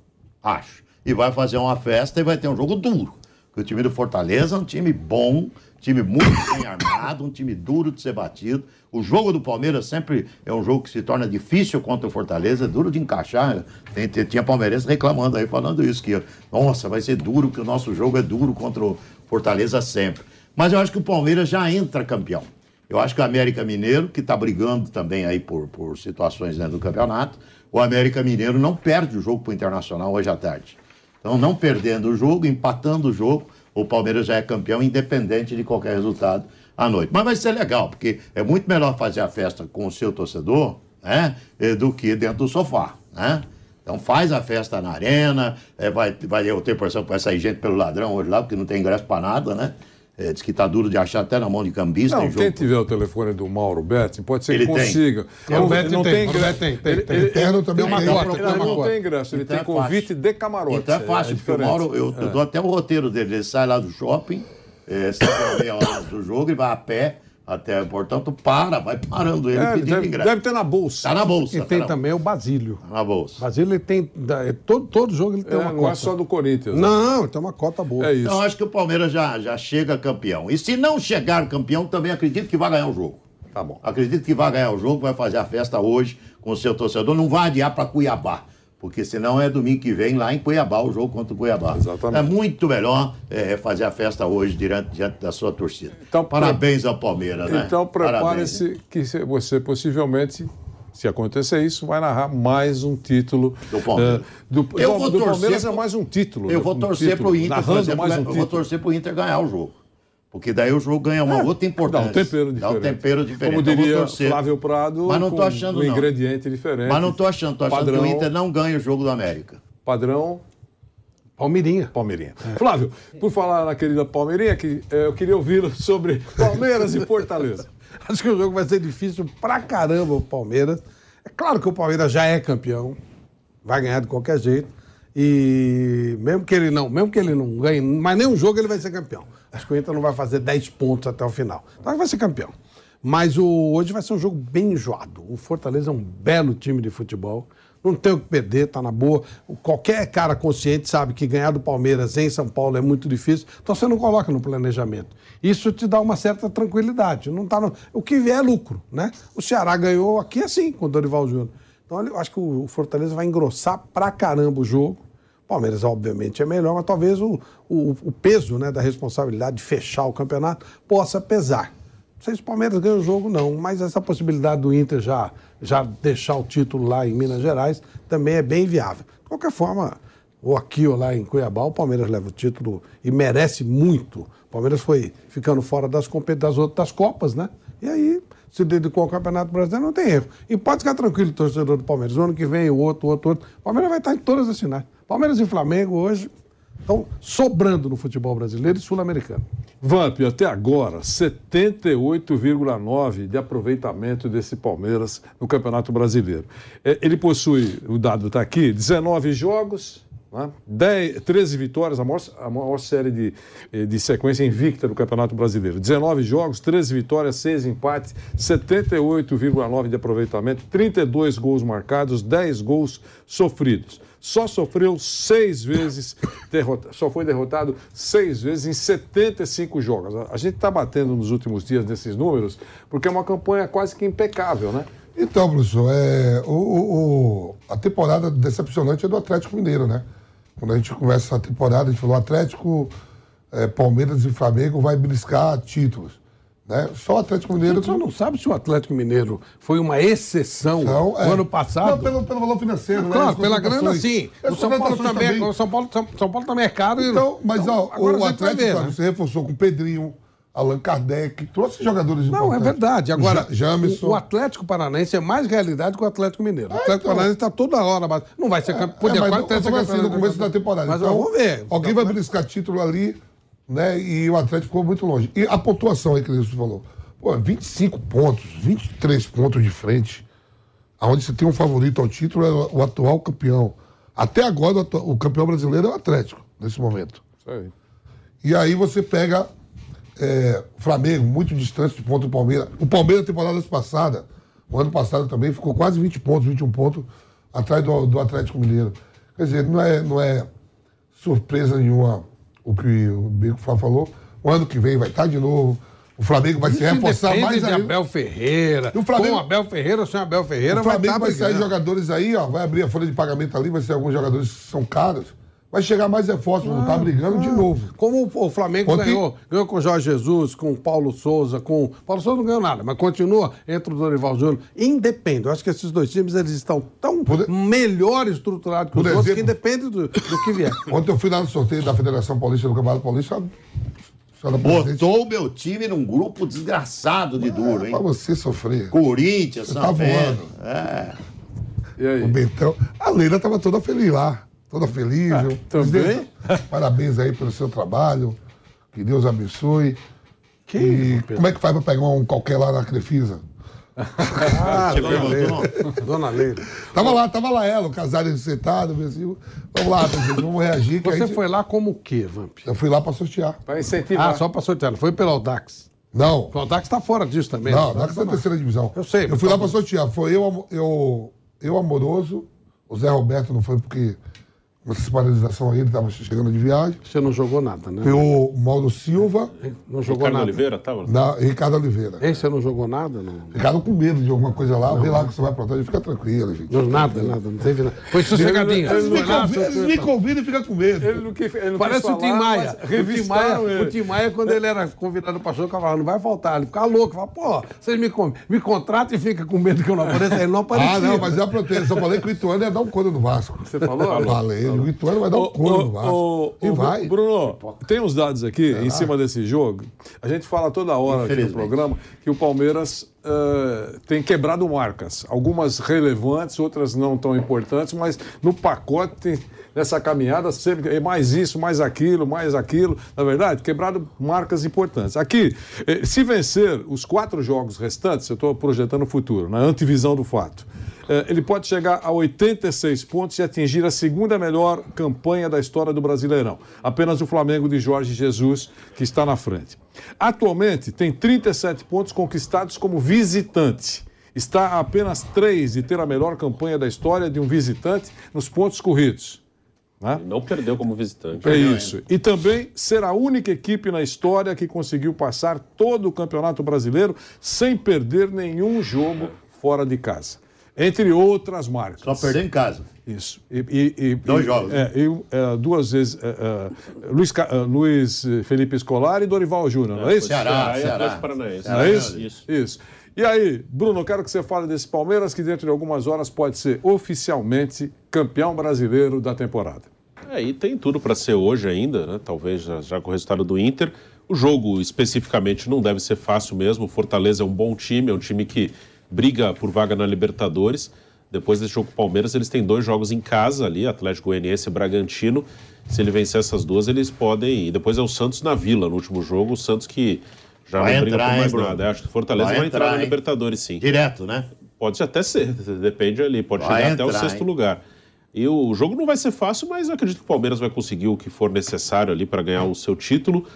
Acho. E vai fazer uma festa e vai ter um jogo duro. Porque o time do Fortaleza é um time bom, time muito bem armado, um time duro de ser batido. O jogo do Palmeiras sempre é um jogo que se torna difícil contra o Fortaleza, é duro de encaixar. Tem, tinha palmeirense reclamando aí, falando isso, que, nossa, vai ser duro, que o nosso jogo é duro contra o Fortaleza sempre. Mas eu acho que o Palmeiras já entra campeão. Eu acho que o América Mineiro, que está brigando também aí por, por situações dentro do campeonato, o América Mineiro não perde o jogo para o Internacional hoje à tarde. Então, não perdendo o jogo, empatando o jogo, o Palmeiras já é campeão, independente de qualquer resultado à noite. Mas vai ser legal, porque é muito melhor fazer a festa com o seu torcedor né, eh, do que dentro do sofá. Né? Então faz a festa na arena, eh, vai, vai, a impressão que vai sair gente pelo ladrão hoje lá, porque não tem ingresso para nada, né? Eh, diz que tá duro de achar até na mão de cambista. Não, tem quem jogo. tiver o telefone do Mauro Betting, pode ser Ele que tem. consiga. É, o Betting não tem, tem. Betting tem, Ele- tem. ele- Interno também Tem uma tem. cota, Ele tem uma não tem ingresso, ele Então tem é fácil. convite de camarote. Então é fácil, porque o. Mauro, eu, eu dou até o roteiro dele. Ele sai lá do shopping, é, sai a meia hora do jogo, ele vai a pé até, portanto, para, vai parando ele É, pedindo deve, ingresso. deve ter na bolsa. Tá na bolsa. E tá tem na, também o Basílio. tá na bolsa. Basílio ele tem. é Todo, todo jogo ele tem É, uma não cota. é só do Corinthians. né? Não, ele tem uma cota boa. É isso. Então, acho que o Palmeiras já, já chega campeão. E se não chegar campeão, também acredito que vai ganhar o jogo. Tá bom. Acredito que vai ganhar o jogo, vai fazer a festa hoje com o seu torcedor. Não vai adiar para Cuiabá, porque senão é domingo que vem lá em Cuiabá o jogo contra o Cuiabá. Exatamente. É muito melhor é, fazer a festa hoje diante, diante da sua torcida. Então, Parabéns ao Palmeiras, né? Então prepare-se que você possivelmente, se acontecer isso, vai narrar mais um título Do Palmeiras. eh, do, Eu do- vou do torcer Palmeiras é mais um título. Eu né? vou Um torcer título, pro Inter, por narrando exemplo, mais um eu vou título. torcer pro Inter ganhar o jogo. Porque daí o jogo ganha uma É, outra importância. Dá um tempero diferente. Dá um tempero diferente. Como Então, diria torcer. Flávio Prado, Mas não tô com achando, um não. ingrediente diferente. Mas não tô achando. Tô achando Padrão- que o Inter não ganha o jogo do América. Padrão Palmeirinha. Palmeirinha. Flávio, por falar na querida Palmeirinha, que, eh, eu queria ouvi-lo sobre Palmeiras e Fortaleza. Acho que o jogo vai ser difícil pra caramba o Palmeiras. É claro que o Palmeiras já é campeão, vai ganhar de qualquer jeito. E mesmo que ele não, mesmo que ele não ganhe, mas nenhum jogo ele vai ser campeão. Acho que o Inter não vai fazer 10 pontos até o final. Então vai ser campeão. Mas o, hoje vai ser um jogo bem enjoado. O Fortaleza é um belo time de futebol. Não tem o que perder, tá na boa. Qualquer cara consciente sabe que ganhar do Palmeiras em São Paulo é muito difícil, então você não coloca no planejamento. Isso te dá uma certa tranquilidade. Não tá no- O que vier é lucro, né? O Ceará ganhou aqui assim, com o Dorival Júnior. Então eu acho que o Fortaleza vai engrossar pra caramba o jogo. Palmeiras, obviamente, é melhor, mas talvez o, o, o peso né, da responsabilidade de fechar o campeonato possa pesar. Não sei se o Palmeiras ganha o jogo, não, mas essa possibilidade do Inter já, já deixar o título lá em Minas Gerais também é bem viável. De qualquer forma, ou aqui ou lá em Cuiabá, o Palmeiras leva o título e merece muito. O Palmeiras foi ficando fora das, das outras Copas, né? E aí se dedicou ao Campeonato Brasileiro, não tem erro. E pode ficar tranquilo, torcedor do Palmeiras. O ano que vem, o outro, o outro, o outro. O Palmeiras vai estar em todas as finais. Palmeiras e Flamengo hoje estão sobrando no futebol brasileiro e sul-americano. Vamp, até agora, 78,9% de aproveitamento desse Palmeiras no Campeonato Brasileiro. É, Ele possui, o dado está aqui, 19 jogos, né? 10, 13 vitórias, a maior, a maior série de, eh, de sequência invicta do Campeonato Brasileiro. 19 jogos, 13 vitórias, 6 empates, 78,9% de aproveitamento, 32 gols marcados, 10 gols sofridos. Só sofreu seis vezes, derrota, só foi derrotado seis vezes em 75 jogos. A- gente está batendo nos últimos dias nesses números porque é uma campanha quase que impecável, né? Então, professor, é, o- o- a temporada decepcionante é do Atlético Mineiro, né? Quando a gente começa a temporada, a gente falou Atlético, é, Palmeiras e Flamengo vai beliscar títulos. Né? Só o Atlético Mineiro. Você não sabe se o Atlético Mineiro foi uma exceção Não, no é. ano passado? Não, pelo, pelo valor financeiro, né? Claro, pela grana sim. O São Paulo também, também. o São Paulo, São, São Paulo também é caro. Então, mas Então, ó, o Atlético ver, né? se reforçou com o Pedrinho, Allan Kardec, trouxe jogadores Não, é importantes. verdade. Agora, Ja- Jamerson. o, o Atlético Paranaense é mais realidade que o Atlético Mineiro. O É, Atlético então. Paranaense está toda hora, mas não vai ser campeão. Podia É, mas quase ser assim, campeão no começo da temporada. Mas Então, vamos ver. Alguém vai beliscar título ali, né? E o Atlético ficou muito longe. E a pontuação aí que você falou. Pô, 25 pontos, 23 pontos de frente. Aonde você tem um favorito ao título é o atual campeão. Até agora, o o campeão brasileiro é o Atlético, nesse momento. Isso aí. E aí você pega é, Flamengo, muito distante de ponto do Palmeiras. O Palmeiras, temporada passada, o ano passado também, ficou quase 20 pontos, 21 pontos atrás do, do Atlético Mineiro. Quer dizer, não é, não é surpresa nenhuma o que o Bico Flá falou. O ano que vem vai estar de novo. O Flamengo vai se Isso reforçar depende mais de ainda. Abel Ferreira. E o Flamengo- Com Abel Ferreira sem Abel Ferreira, O Flamengo vai vai sair jogadores aí, ó, vai abrir a folha de pagamento ali, vai ser alguns jogadores que são caros. Vai chegar mais reforços, vão estar brigando de novo. Como o Flamengo Ontem- ganhou, ganhou com o Jorge Jesus, com o Paulo Souza, com. Paulo Souza não ganhou nada, mas continua entre o Dorival Júnior. Independe. Eu acho que esses dois times eles estão tão melhor estruturados que os Por outros que independe do, do que vier. Ontem eu fui lá no sorteio da Federação Paulista do Campeonato Paulista. a senhora presidente, Botou o meu time num grupo desgraçado de duro, hein? Pra você sofrer. Corinthians, tá São voando. É. E aí? O Bentão. A Leila estava toda feliz lá. Toda feliz. Ah, eu- também? Presidente, Parabéns aí pelo seu trabalho. Que Deus abençoe. e como é que faz para pegar um qualquer lá na Crefisa? Ah, dona? Leila. Dona Leila. Tava lá, tava lá ela, o Casares sentado, assim, vamos lá, presidente, vamos reagir. que Você gente- foi lá como o quê, Vamp? Eu fui lá para sortear. Para incentivar. Ah, só para sortear. Não foi pelo Audax. Não, O Audax está fora disso também. não, O é Audax da terceira divisão. Eu sei, Eu fui tá lá para sortear. Foi eu, eu, eu amoroso, o Zé Roberto não foi porque essa paralisação aí, ele estava chegando de viagem. Você não jogou nada, né? O Mauro Silva, Não jogou Ricardo nada. Oliveira, tava? na, Ricardo Oliveira. Hein, você não jogou nada? Não. Ficaram com medo de alguma coisa lá, vê lá que você vai aprontar, fica tranquilo, gente. Não, nada, nada, não teve nada. Foi sossegadinho. Eles me convidam, eles me convidam e ficam com medo. Ele não quis, ele não Parece quis o Tim falar, Maia. O Tim Maia, ele. o Tim Maia, quando ele era convidado para show, falava, não vai faltar. Ele ficava louco. Falava, pô, vocês me, me contratam e fica com medo que eu não apareça. Ele não aparecia. Ah, não, mas eu aprontei. Só falei que o Ituano ia dar um couro no Vasco. Você falou? Falei, E o Ituano vai dar um cone no Vasco. E vai. Bruno, tem uns dados aqui em cima desse jogo. A gente fala toda hora aqui no programa que o Palmeiras eh, tem quebrado marcas. Algumas relevantes, outras não tão importantes, mas no pacote, nessa caminhada, sempre é mais isso, mais aquilo, mais aquilo. Na verdade, quebrado marcas importantes. Aqui, eh, se vencer os quatro jogos restantes, eu estou projetando o futuro, na antivisão do fato. Eh, ele pode chegar a 86 pontos e atingir a segunda melhor campanha da história do Brasileirão. Apenas o Flamengo de Jorge Jesus, que está na frente. Atualmente, tem 37 pontos conquistados como visitante. Está a apenas três de ter a melhor campanha da história de um visitante nos pontos corridos. Né? Não perdeu como visitante. É isso. E também ser a única equipe na história que conseguiu passar todo o Campeonato Brasileiro sem perder nenhum jogo fora de casa. Entre outras marcas. Só perder em casa. Isso. E, e- e- Dois e- jogos. É, e, é, duas vezes é, é, Luiz, Ca- é, Luiz Felipe Escolar e Dorival Júnior, não é isso? Ceará, Ceará e Ceará. Atlético Paranaense. Não é isso? Isso. Isso. E aí, Bruno, eu quero que você fale desse Palmeiras que dentro de algumas horas pode ser oficialmente campeão brasileiro da temporada. É, e tem tudo para ser hoje ainda, né? Talvez já, já com o resultado do Inter. O jogo especificamente não deve ser fácil mesmo. O Fortaleza é um bom time, é um time que briga por vaga na Libertadores. Depois desse jogo com o Palmeiras, eles têm dois jogos em casa ali, Atlético Goianiense e Bragantino. Se ele vencer essas duas, eles podem. E depois é o Santos na Vila no último jogo. O Santos que já Vai não briga entrar, por hein, mais Bruno? nada. Eu acho que o Fortaleza vai, Vai entrar, entrar, na hein? Libertadores, sim. Direto, né? Pode até ser, depende ali, pode Vai chegar até o entrar, sexto hein? lugar. E o jogo não vai ser fácil, mas eu acredito que o Palmeiras vai conseguir o que for necessário ali para ganhar o seu título.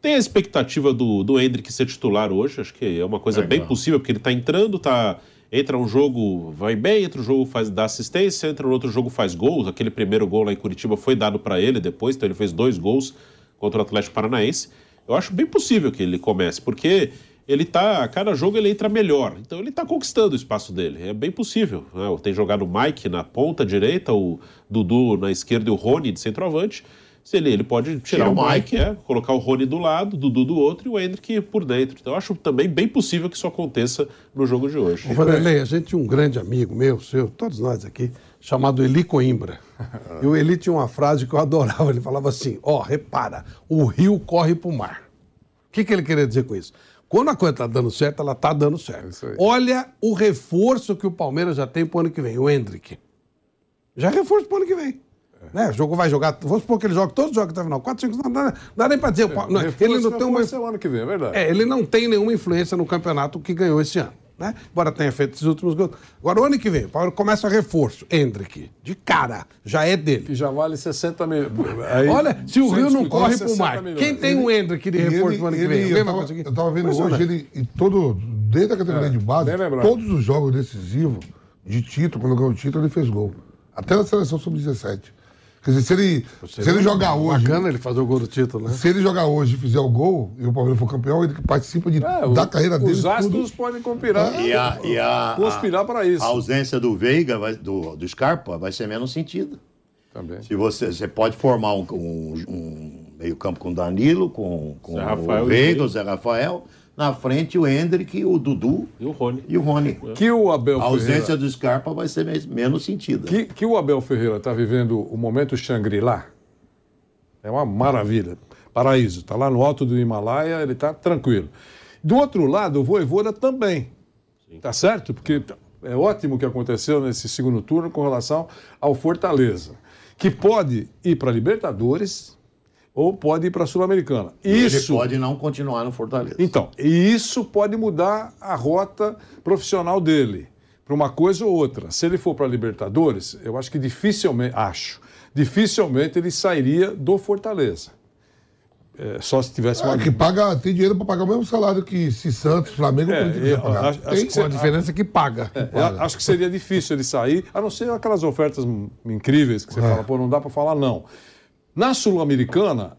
Tem a expectativa do, do Hendrick ser titular hoje, acho que é uma coisa bem possível, porque ele está entrando, tá, entra um jogo, vai bem, entra um jogo, faz, dá assistência, entra no outro jogo, faz gols. Aquele primeiro gol lá em Curitiba foi dado para ele depois, então ele fez dois gols contra o Atlético Paranaense. Eu acho bem possível que ele comece, porque ele tá, a cada jogo ele entra melhor. Então ele tá conquistando o espaço dele. É bem possível. Né? Tem jogado o Mike na ponta direita, o Dudu na esquerda e o Rony de centroavante. Se ele, ele pode tirar Tira o o Mike, é, colocar o Rony do lado, o Dudu do outro e o Hendrick por dentro. Então eu acho também bem possível que isso aconteça no jogo de hoje. Ô, Vanderlei, a gente tinha um grande amigo meu, seu, todos nós aqui, chamado Eli Coimbra. E o Eli tinha uma frase que eu adorava. Ele falava assim: Ó, repara, o rio corre pro mar. O que, que ele queria dizer com isso? Quando a coisa tá dando certo, ela tá dando certo. aí. Olha o reforço que o Palmeiras já tem pro ano que vem, o Hendrick. Já é reforço pro ano que vem. Né? O jogo vai jogar. Vamos supor que ele joga todos os jogos até o final. 4, 5, não dá, não dá nem pra dizer. o Pa- não, ele não tem uma. ano que vem, é verdade. É, ele não tem nenhuma influência no campeonato que ganhou esse ano. Né? Embora tenha feito esses últimos gols. Agora, o ano que vem, o Palmeiras começa reforço. Hendrick, de cara, já é Que dele. já vale 60 mil. Aí, Olha, se o Rio não corre pro 60 mar, milhões. quem tem um Hendrick de E reforço ele- pro ano que ele- vem? Alguém eu, tava, conseguir? eu tava vendo Impressionante. hoje, ele, e todo, desde a categoria de base, todos os jogos decisivos, de título, quando ganhou o título, ele fez gol. Até na seleção sub-17. Quer dizer, se ele, se ele jogar hoje. Bacana ele fazer o gol do título, né? Se ele jogar hoje e fizer o gol e o Palmeiras for campeão, ele participa de, É, o- da carreira dele. Os astros tudo. podem conspirar, E a, e a, conspirar para isso. a ausência do Veiga, vai- do, do Scarpa, vai ser menos sentido. Também. Se você, você pode formar um, um- um meio-campo com o Danilo, com, com Zé Rafael o Veiga, Veiga. o Zé Rafael. Na frente, o Hendrick, o Dudu E o Rony. e o Rony. Que o Abel A ausência Ferreira, do Scarpa vai ser me- menos sentida. que, que o Abel Ferreira está vivendo o momento Shangri-La é uma maravilha. Paraíso. Está lá no alto do Himalaia, ele está tranquilo. Do outro lado, o Voivoda também. Tá certo? Porque é ótimo o que aconteceu nesse segundo turno com relação ao Fortaleza. Que pode ir para Libertadores ou pode ir para a Sul-Americana. Isso Ele pode não continuar no Fortaleza. Então, e isso pode mudar a rota profissional dele para uma coisa ou outra. Se ele for para a Libertadores, eu acho que dificilmente, acho, dificilmente ele sairia do Fortaleza. É, só se tivesse uma. Ah, que paga, tem dinheiro para pagar o mesmo salário que se Santos, Flamengo, É, Corinthians eu pagar. acho- acho Tem? que Com a diferença que paga. Eu acho que seria difícil ele sair, a não ser aquelas ofertas incríveis que você fala, pô, não dá para falar não. Na Sul-Americana,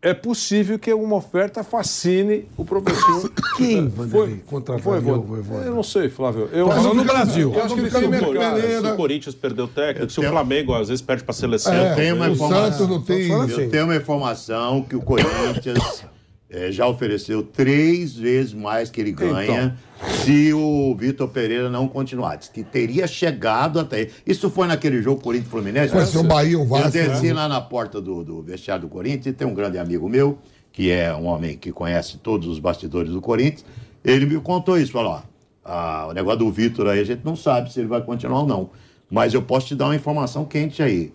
é possível que uma oferta fascine o professor. Quem, Foi, Vanderlei, contrataria foi, o Voivoda? Eu não sei, Flávio. Eu Tô acho no Brasil. Eu acho que ele tem mercado. Se o Corinthians perdeu o técnico, se o tenho- Flamengo às vezes perde para a seleção. É, tem uma o informação. Santos não tem. assim. Eu tenho uma informação que o Corinthians é, já ofereceu três vezes mais que ele ganha se o Vitor Pereira não continuar. Diz que teria chegado até. Isso foi naquele jogo Corinthians Fluminense. Ser o Bahia, o Vasco. Eu desci né? lá na porta do, do vestiário do Corinthians e tem um grande amigo meu, que é um homem que conhece todos os bastidores do Corinthians. Ele me contou isso, falou, ó, ah, o negócio do Vitor aí a gente não sabe se ele vai continuar ou não. Mas eu posso te dar uma informação quente aí.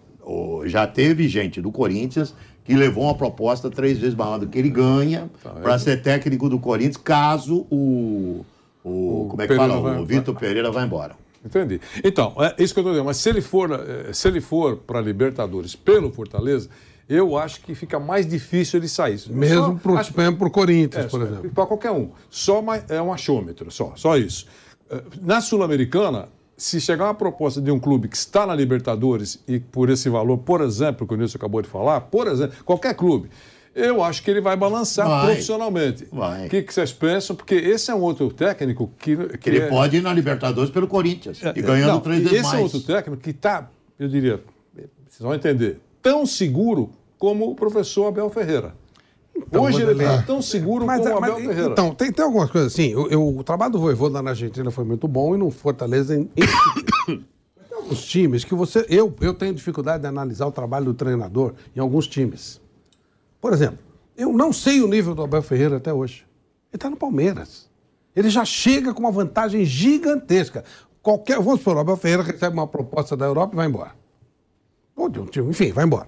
Já teve gente do Corinthians que levou uma proposta três vezes maior do que ele ganha para ser técnico do Corinthians caso o, o, como é que Pereira fala? o Vitor Pereira vá embora. Entendi. Então, é isso que eu estou dizendo. Mas se ele for, eh, se ele for para Libertadores pelo Fortaleza, eu acho que fica mais difícil ele sair. Mesmo mesmo pro Corinthians, É, por exemplo. Para qualquer um. Só mais, é um achômetro, só, só isso. Eh, Na Sul-Americana, se chegar uma proposta de um clube que está na Libertadores e por esse valor, por exemplo, que o Nilson acabou de falar, por exemplo, qualquer clube, eu acho que ele vai balançar Vai. profissionalmente. O que, que vocês pensam? Porque esse é um outro técnico que. Que ele é- pode ir na Libertadores pelo Corinthians é, e ganhando não, três vezes esse mais. é outro técnico que está, eu diria, vocês vão entender, tão seguro como o professor Abel Ferreira. Hoje ele está tão seguro Mas, como o mas, Abel Ferreira. então, tem, tem algumas coisas assim. Eu, eu- o trabalho do Voivoda na Argentina foi muito bom e no Fortaleza. Em, em- tem alguns times que você. Eu, eu tenho dificuldade de analisar o trabalho do treinador em alguns times. Por exemplo, eu não sei o nível do Abel Ferreira até hoje. Ele está no Palmeiras. Ele já chega com uma vantagem gigantesca. Qualquer, vamos supor, o Abel Ferreira recebe uma proposta da Europa e vai embora. Ou de um time, enfim, vai embora.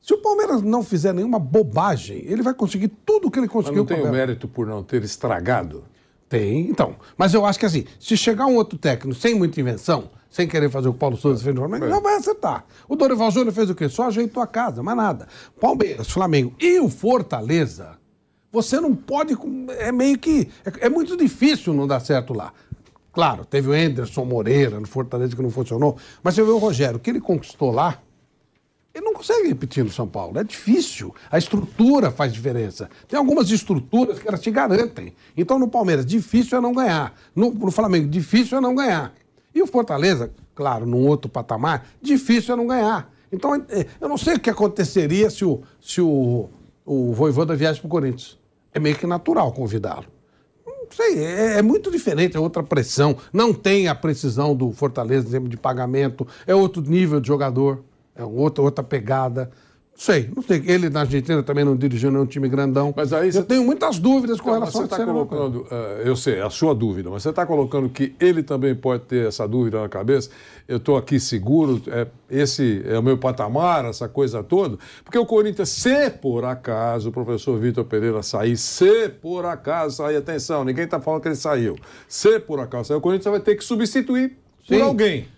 Se o Palmeiras não fizer nenhuma bobagem, ele vai conseguir tudo o que ele Mas conseguiu não tem o mérito por não ter estragado. Tem, então. Mas eu acho que assim, se chegar um outro técnico sem muita invenção, sem querer fazer o que o Paulo Souza fez no Flamengo, não vai acertar. O Dorival Júnior fez o quê? Só ajeitou a casa, mais nada. Palmeiras, Flamengo e o Fortaleza, você não pode. É meio que. É, é muito difícil não dar certo lá. Claro, teve o Anderson Moreira no Fortaleza que não funcionou, mas você vê o Rogério, o que ele conquistou lá, ele não consegue repetir no São Paulo. É difícil. A estrutura faz diferença. Tem algumas estruturas que elas te garantem. Então, no Palmeiras, difícil é não ganhar. No, no Flamengo, difícil é não ganhar. E o Fortaleza, claro, num outro patamar, difícil é não ganhar. Então, é, eu não sei o que aconteceria se o, se o, o Voivoda viesse para o Corinthians. É meio que natural convidá-lo. Não sei, é, é muito diferente, é outra pressão. Não tem a precisão do Fortaleza em termos de pagamento, é outro nível de jogador, é outro, outra pegada. Não sei, não sei. Ele na Argentina também não dirigiu nenhum time grandão. Mas aí Eu você- tenho muitas dúvidas com Então, relação você a ser uma coisa. colocando, eh, eu sei, é a sua dúvida, mas você está colocando que ele também pode ter essa dúvida na cabeça. Eu estou aqui seguro, é, esse é o meu patamar, essa coisa toda. Porque o Corinthians, se por acaso o professor Vitor Pereira sair, se por acaso sair, atenção, ninguém está falando que ele saiu. Se por acaso sair, o Corinthians vai ter que substituir por Sim. alguém.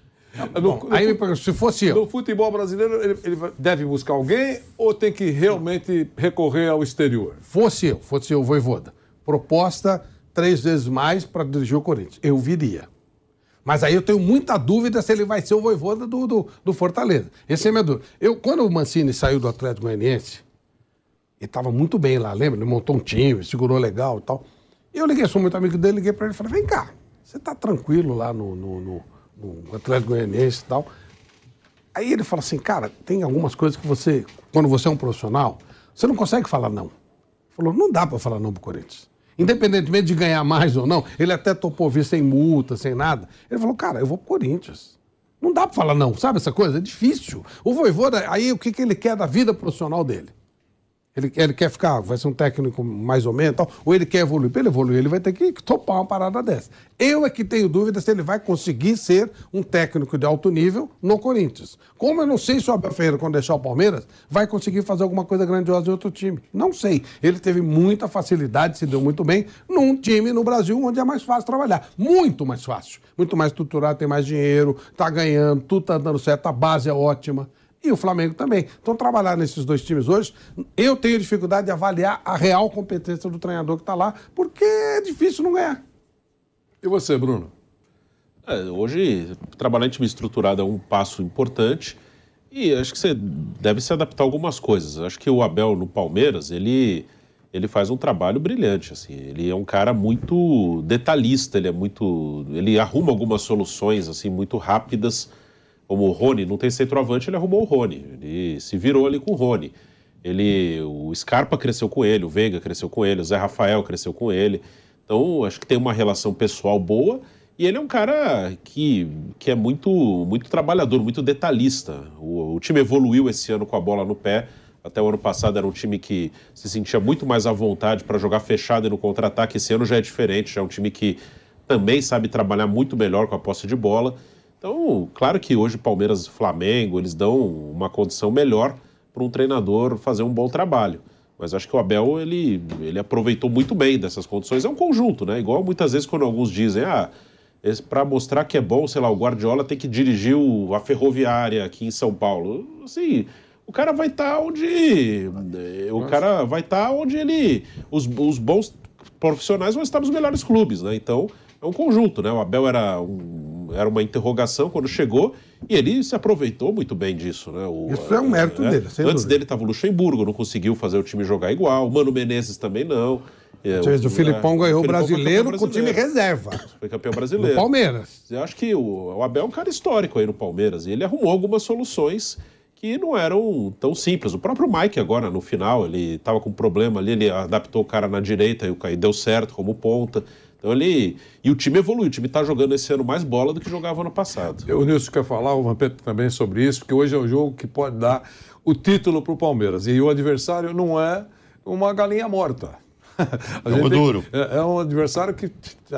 No- Bom, no aí se fosse eu, no futebol brasileiro, ele, ele deve buscar alguém ou tem que realmente recorrer ao exterior? fosse eu, fosse eu, Voivoda, proposta três vezes mais para dirigir o Corinthians, eu viria. Mas aí eu tenho muita dúvida se ele vai ser o Voivoda do, do, do Fortaleza. Esse é a minha dúvida. Eu, quando o Mancini saiu do Atlético Goianiense, ele estava muito bem lá, lembra? Ele montou um time, segurou legal e tal. Eu liguei, sou muito amigo dele, liguei para ele e falei, vem cá, você tá tranquilo lá no, no, no Atlético Goianiense e tal. Aí ele fala assim, cara, tem algumas coisas que você, quando você é um profissional, você não consegue falar não. Falou, não dá para falar não pro Corinthians. Independentemente de ganhar mais ou não, ele até topou vir sem multa, sem nada. Ele falou, cara, eu vou pro Corinthians. Não dá para falar não, sabe essa coisa? É difícil. O Voivoda, aí o que, que ele quer da vida profissional dele? Ele, ele quer ficar, vai ser um técnico mais ou menos, ou ele quer evoluir. Para ele evoluir, ele vai ter que topar uma parada dessa. Eu é que tenho dúvida se ele vai conseguir ser um técnico de alto nível no Corinthians. Como eu não sei se o Abel Ferreira, quando deixar o Palmeiras, vai conseguir fazer alguma coisa grandiosa em outro time. Não sei. Ele teve muita facilidade, se deu muito bem, num time no Brasil onde é mais fácil trabalhar. Muito mais fácil. Muito mais estruturado, tem mais dinheiro, tá ganhando, tudo tá dando certo, a base é ótima. E o Flamengo também. Então, trabalhar nesses dois times hoje, eu tenho dificuldade de avaliar a real competência do treinador que está lá, porque é difícil não ganhar. E você, Bruno? É, hoje, trabalhar em time estruturado é um passo importante e acho que você deve se adaptar a algumas coisas. Acho que o Abel no Palmeiras, ele, ele faz um trabalho brilhante. Assim. Ele é um cara muito detalhista, ele é muito. ele arruma algumas soluções assim muito rápidas, como o Rony, não tem centroavante, ele arrumou o Rony. Ele se virou ali com o Rony. Ele, o Scarpa cresceu com ele, o Veiga cresceu com ele, o Zé Rafael cresceu com ele. Então, acho que tem uma relação pessoal boa. E ele é um cara que, que é muito, muito trabalhador, muito detalhista. O, o time evoluiu esse ano com a bola no pé. Até o ano passado era um time que se sentia muito mais à vontade para jogar fechado e no contra-ataque. Esse ano já é diferente, já é um time que também sabe trabalhar muito melhor com a posse de bola. Então, claro que hoje Palmeiras e Flamengo, eles dão uma condição melhor para um treinador fazer um bom trabalho. Mas acho que o Abel, ele, ele aproveitou muito bem dessas condições. É um conjunto, né? Igual muitas vezes quando alguns dizem, ah, para mostrar que é bom, sei lá, o Guardiola tem que dirigir o, a ferroviária aqui em São Paulo. Assim, o cara vai estar tá onde. O cara vai estar tá onde ele. Os, os bons profissionais vão estar nos melhores clubes, né? Então, é um conjunto, né? O Abel era, um, era uma interrogação quando chegou e ele se aproveitou muito bem disso, né? O, Isso é um mérito é, dele, Antes dúvida. dele estava o Luxemburgo, não conseguiu fazer o time jogar igual. O Mano Menezes também não. É, o, o Filipão é, ganhou o brasileiro, brasileiro com o time reserva. Foi campeão brasileiro. No Palmeiras. Eu acho que o, o Abel é um cara histórico aí no Palmeiras. E ele arrumou algumas soluções que não eram tão simples. O próprio Mike agora, no final, ele estava com um problema ali, ele adaptou o cara na direita e deu certo como ponta. Então ele. E o time evoluiu, o time está jogando esse ano mais bola do que jogava no passado. O Nilson quer falar, o Vampeta também sobre isso, porque hoje é o jogo que pode dar o título para o Palmeiras. E o adversário não é uma galinha morta. Jogo duro. É, é, um adversário que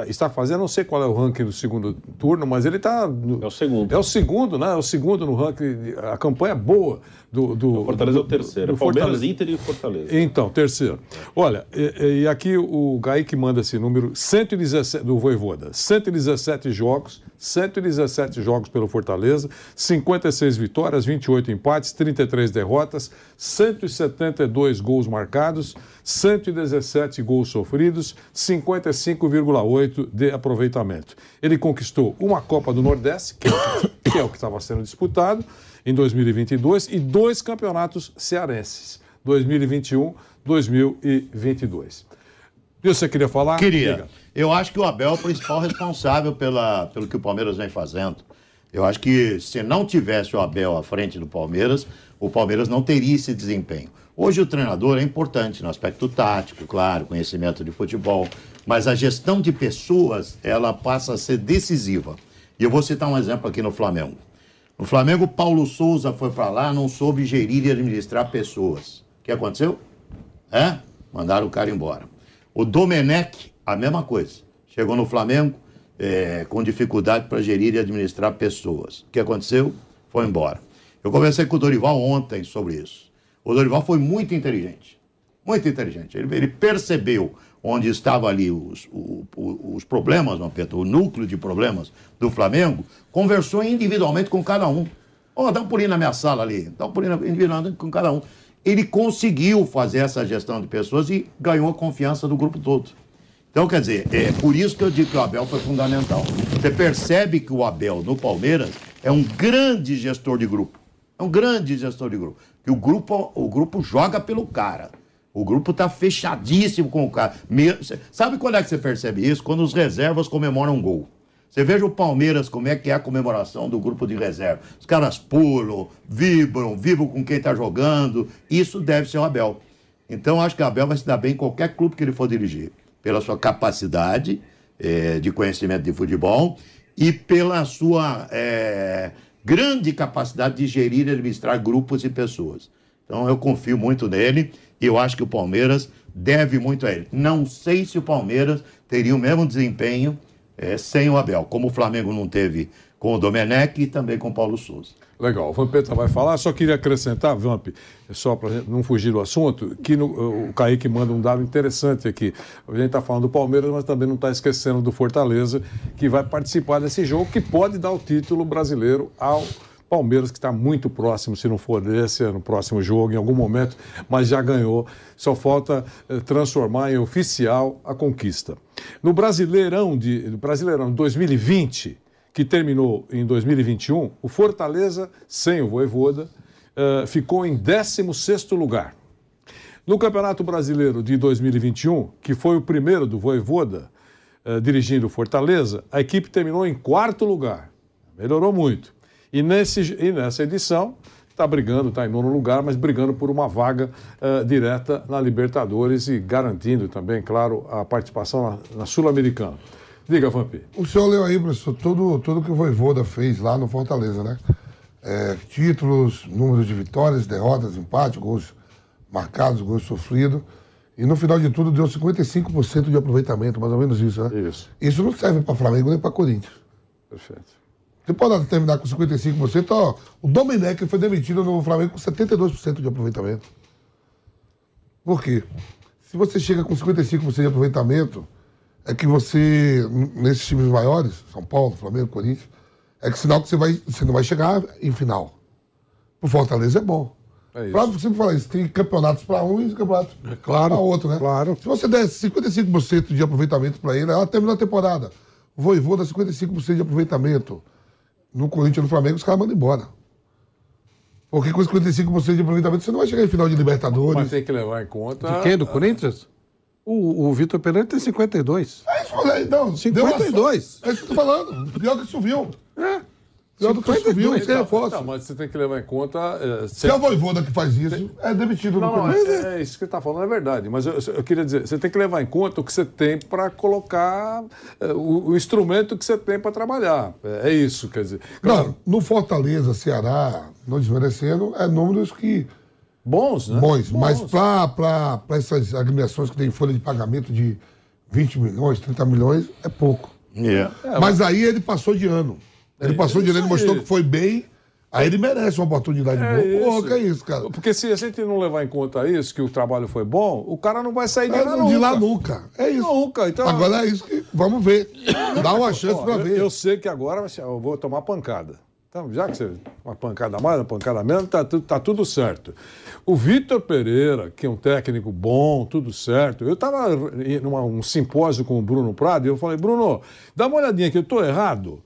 está fazendo, não sei qual é o ranking do segundo turno, mas ele está. É o segundo. É o segundo, né? É o segundo no ranking. A campanha boa do. do o Fortaleza do, é o terceiro. Do Palmeiras, Fortaleza. Inter e Fortaleza. Então, terceiro. Olha, e, e aqui o Gaik manda esse número 117 do Voivoda. 117 jogos, 117 jogos pelo Fortaleza, 56 vitórias, 28 empates, 33 derrotas, 172 gols marcados, 117 gols sofridos, 55,8 de aproveitamento. Ele conquistou uma Copa do Nordeste, que é o que estava sendo disputado em 2022, e dois campeonatos cearenses, 2021, 2022. E você queria falar? Queria. Eu acho que o Abel é o principal responsável pela, pelo que o Palmeiras vem fazendo. Eu acho que se não tivesse o Abel à frente do Palmeiras, o Palmeiras não teria esse desempenho. Hoje o treinador é importante no aspecto tático, claro, conhecimento de futebol, mas a gestão de pessoas, ela passa a ser decisiva. E eu vou citar um exemplo aqui no Flamengo. No Flamengo, Paulo Souza foi para lá, não soube gerir e administrar pessoas. O que aconteceu? É? Mandaram o cara embora. O Domenech, a mesma coisa. Chegou no Flamengo é, com dificuldade para gerir e administrar pessoas. O que aconteceu? Foi embora. Eu conversei com o Dorival ontem sobre isso. O Dorival foi muito inteligente. Muito inteligente. Ele, ele percebeu onde estavam ali os, os, problemas, o núcleo de problemas do Flamengo, conversou individualmente com cada um. Oh, dá um pulinho na minha sala ali, dá um pulinho individualmente com cada um ele conseguiu fazer essa gestão de pessoas e ganhou a confiança do grupo todo. Então, quer dizer, é por isso que eu digo que o Abel foi fundamental. Você percebe que o Abel, no Palmeiras, é um grande gestor de grupo. É um grande gestor de grupo. Que o grupo, o grupo joga pelo cara. O grupo está fechadíssimo com o cara. Sabe quando é que você percebe isso? Quando os reservas comemoram um gol. Você veja o Palmeiras, como é que é a comemoração do grupo de reserva. Os caras pulam, vibram, vibram com quem está jogando. Isso deve ser o Abel. Então, acho que o Abel vai se dar bem em qualquer clube que ele for dirigir. Pela sua capacidade é, de conhecimento de futebol e pela sua é, grande capacidade de gerir e administrar grupos e pessoas. Então, eu confio muito nele e eu acho que o Palmeiras deve muito a ele. Não sei se o Palmeiras teria o mesmo desempenho é, sem o Abel, como o Flamengo não teve com o Domenech e também com o Paulo Souza. Legal, o Vampeta vai falar, só queria acrescentar, Vamp, só para não fugir do assunto, que no, o Kaique manda um dado interessante aqui. A gente está falando do Palmeiras, mas também não está esquecendo do Fortaleza, que vai participar desse jogo, que pode dar o título brasileiro ao Palmeiras, que está muito próximo, se não for desse, no próximo jogo, em algum momento, mas já ganhou. Só falta eh, transformar em oficial a conquista. No Brasileirão de Brasileirão 2020, que terminou em 2021, o Fortaleza, sem o Voivoda, eh, ficou em 16º lugar. No Campeonato Brasileiro de 2021, que foi o primeiro do Voivoda, eh, dirigindo o Fortaleza, a equipe terminou em quarto lugar. Melhorou muito. E, nesse, e nessa edição está brigando, está em nono lugar, mas brigando por uma vaga uh, direta na Libertadores e garantindo também, claro, a participação na, na Sul-Americana. Diga, Vampi. O senhor leu aí, professor, tudo, tudo que o Voivoda fez lá no Fortaleza, né? É, títulos, números de vitórias, derrotas, empate, gols marcados, gols sofridos. E no final de tudo deu 55% de aproveitamento, mais ou menos isso, né? Isso. Isso não serve para Flamengo nem para Corinthians. Perfeito. Você pode terminar com 55%. Ó, o Domenech foi demitido no Flamengo com 72% de aproveitamento. Por quê? Se você chega com 55% de aproveitamento, é que você, nesses times maiores, São Paulo, Flamengo, Corinthians, é que sinal que você, vai, você não vai chegar em final. O Fortaleza é bom. É isso. Pra sempre falar isso, tem campeonatos para um e campeonatos É claro, para outro, né? claro. Se você der 55% de aproveitamento para ele, ela termina a temporada. O Voivô dá 55% de aproveitamento. No Corinthians e no Flamengo, os caras mandam embora. Porque com 55% de aproveitamento, você não vai chegar em final de Libertadores. Mas tem que levar em conta. De quem? Do Corinthians? O, o Vitor Pereira tem 52. É isso, moleque. Então, 52. É isso que eu tô falando. Pior que subiu. É. Pior do que subiu, sem Então, reforço. não, mas você tem que levar em conta. é, Se é o Voivoda que faz isso, é demitido Não, no não, é, é isso que você está falando, é verdade. Mas eu, eu queria dizer, você tem que levar em conta o que você tem para colocar, é, o, o instrumento que você tem para trabalhar. É, é isso, quer dizer. Não, no Fortaleza, Ceará, não desmerecendo, é números que Bons, né? bons, mas para essas agremiações que têm folha de pagamento de 20 milhões, 30 milhões, é pouco. Yeah. mas aí ele passou de ano. Ele passou de ano, ele mostrou aí. que foi bem, aí ele merece uma oportunidade É boa. Porra, que é isso, cara? Porque se a gente não levar em conta isso, que o trabalho foi bom, o cara não vai sair de É, lá de nunca. lá nunca. É isso. Nunca. Então, Agora é isso que vamos ver. Dá uma chance para eu, ver. eu sei que agora eu vou tomar pancada. Então, já que você. Uma pancada mais, uma pancada menos, tá, tá tudo certo. O Vitor Pereira, que é um técnico bom, tudo certo. Eu estava num um simpósio com o Bruno Prado e eu falei, Bruno, dá uma olhadinha aqui, eu estou errado.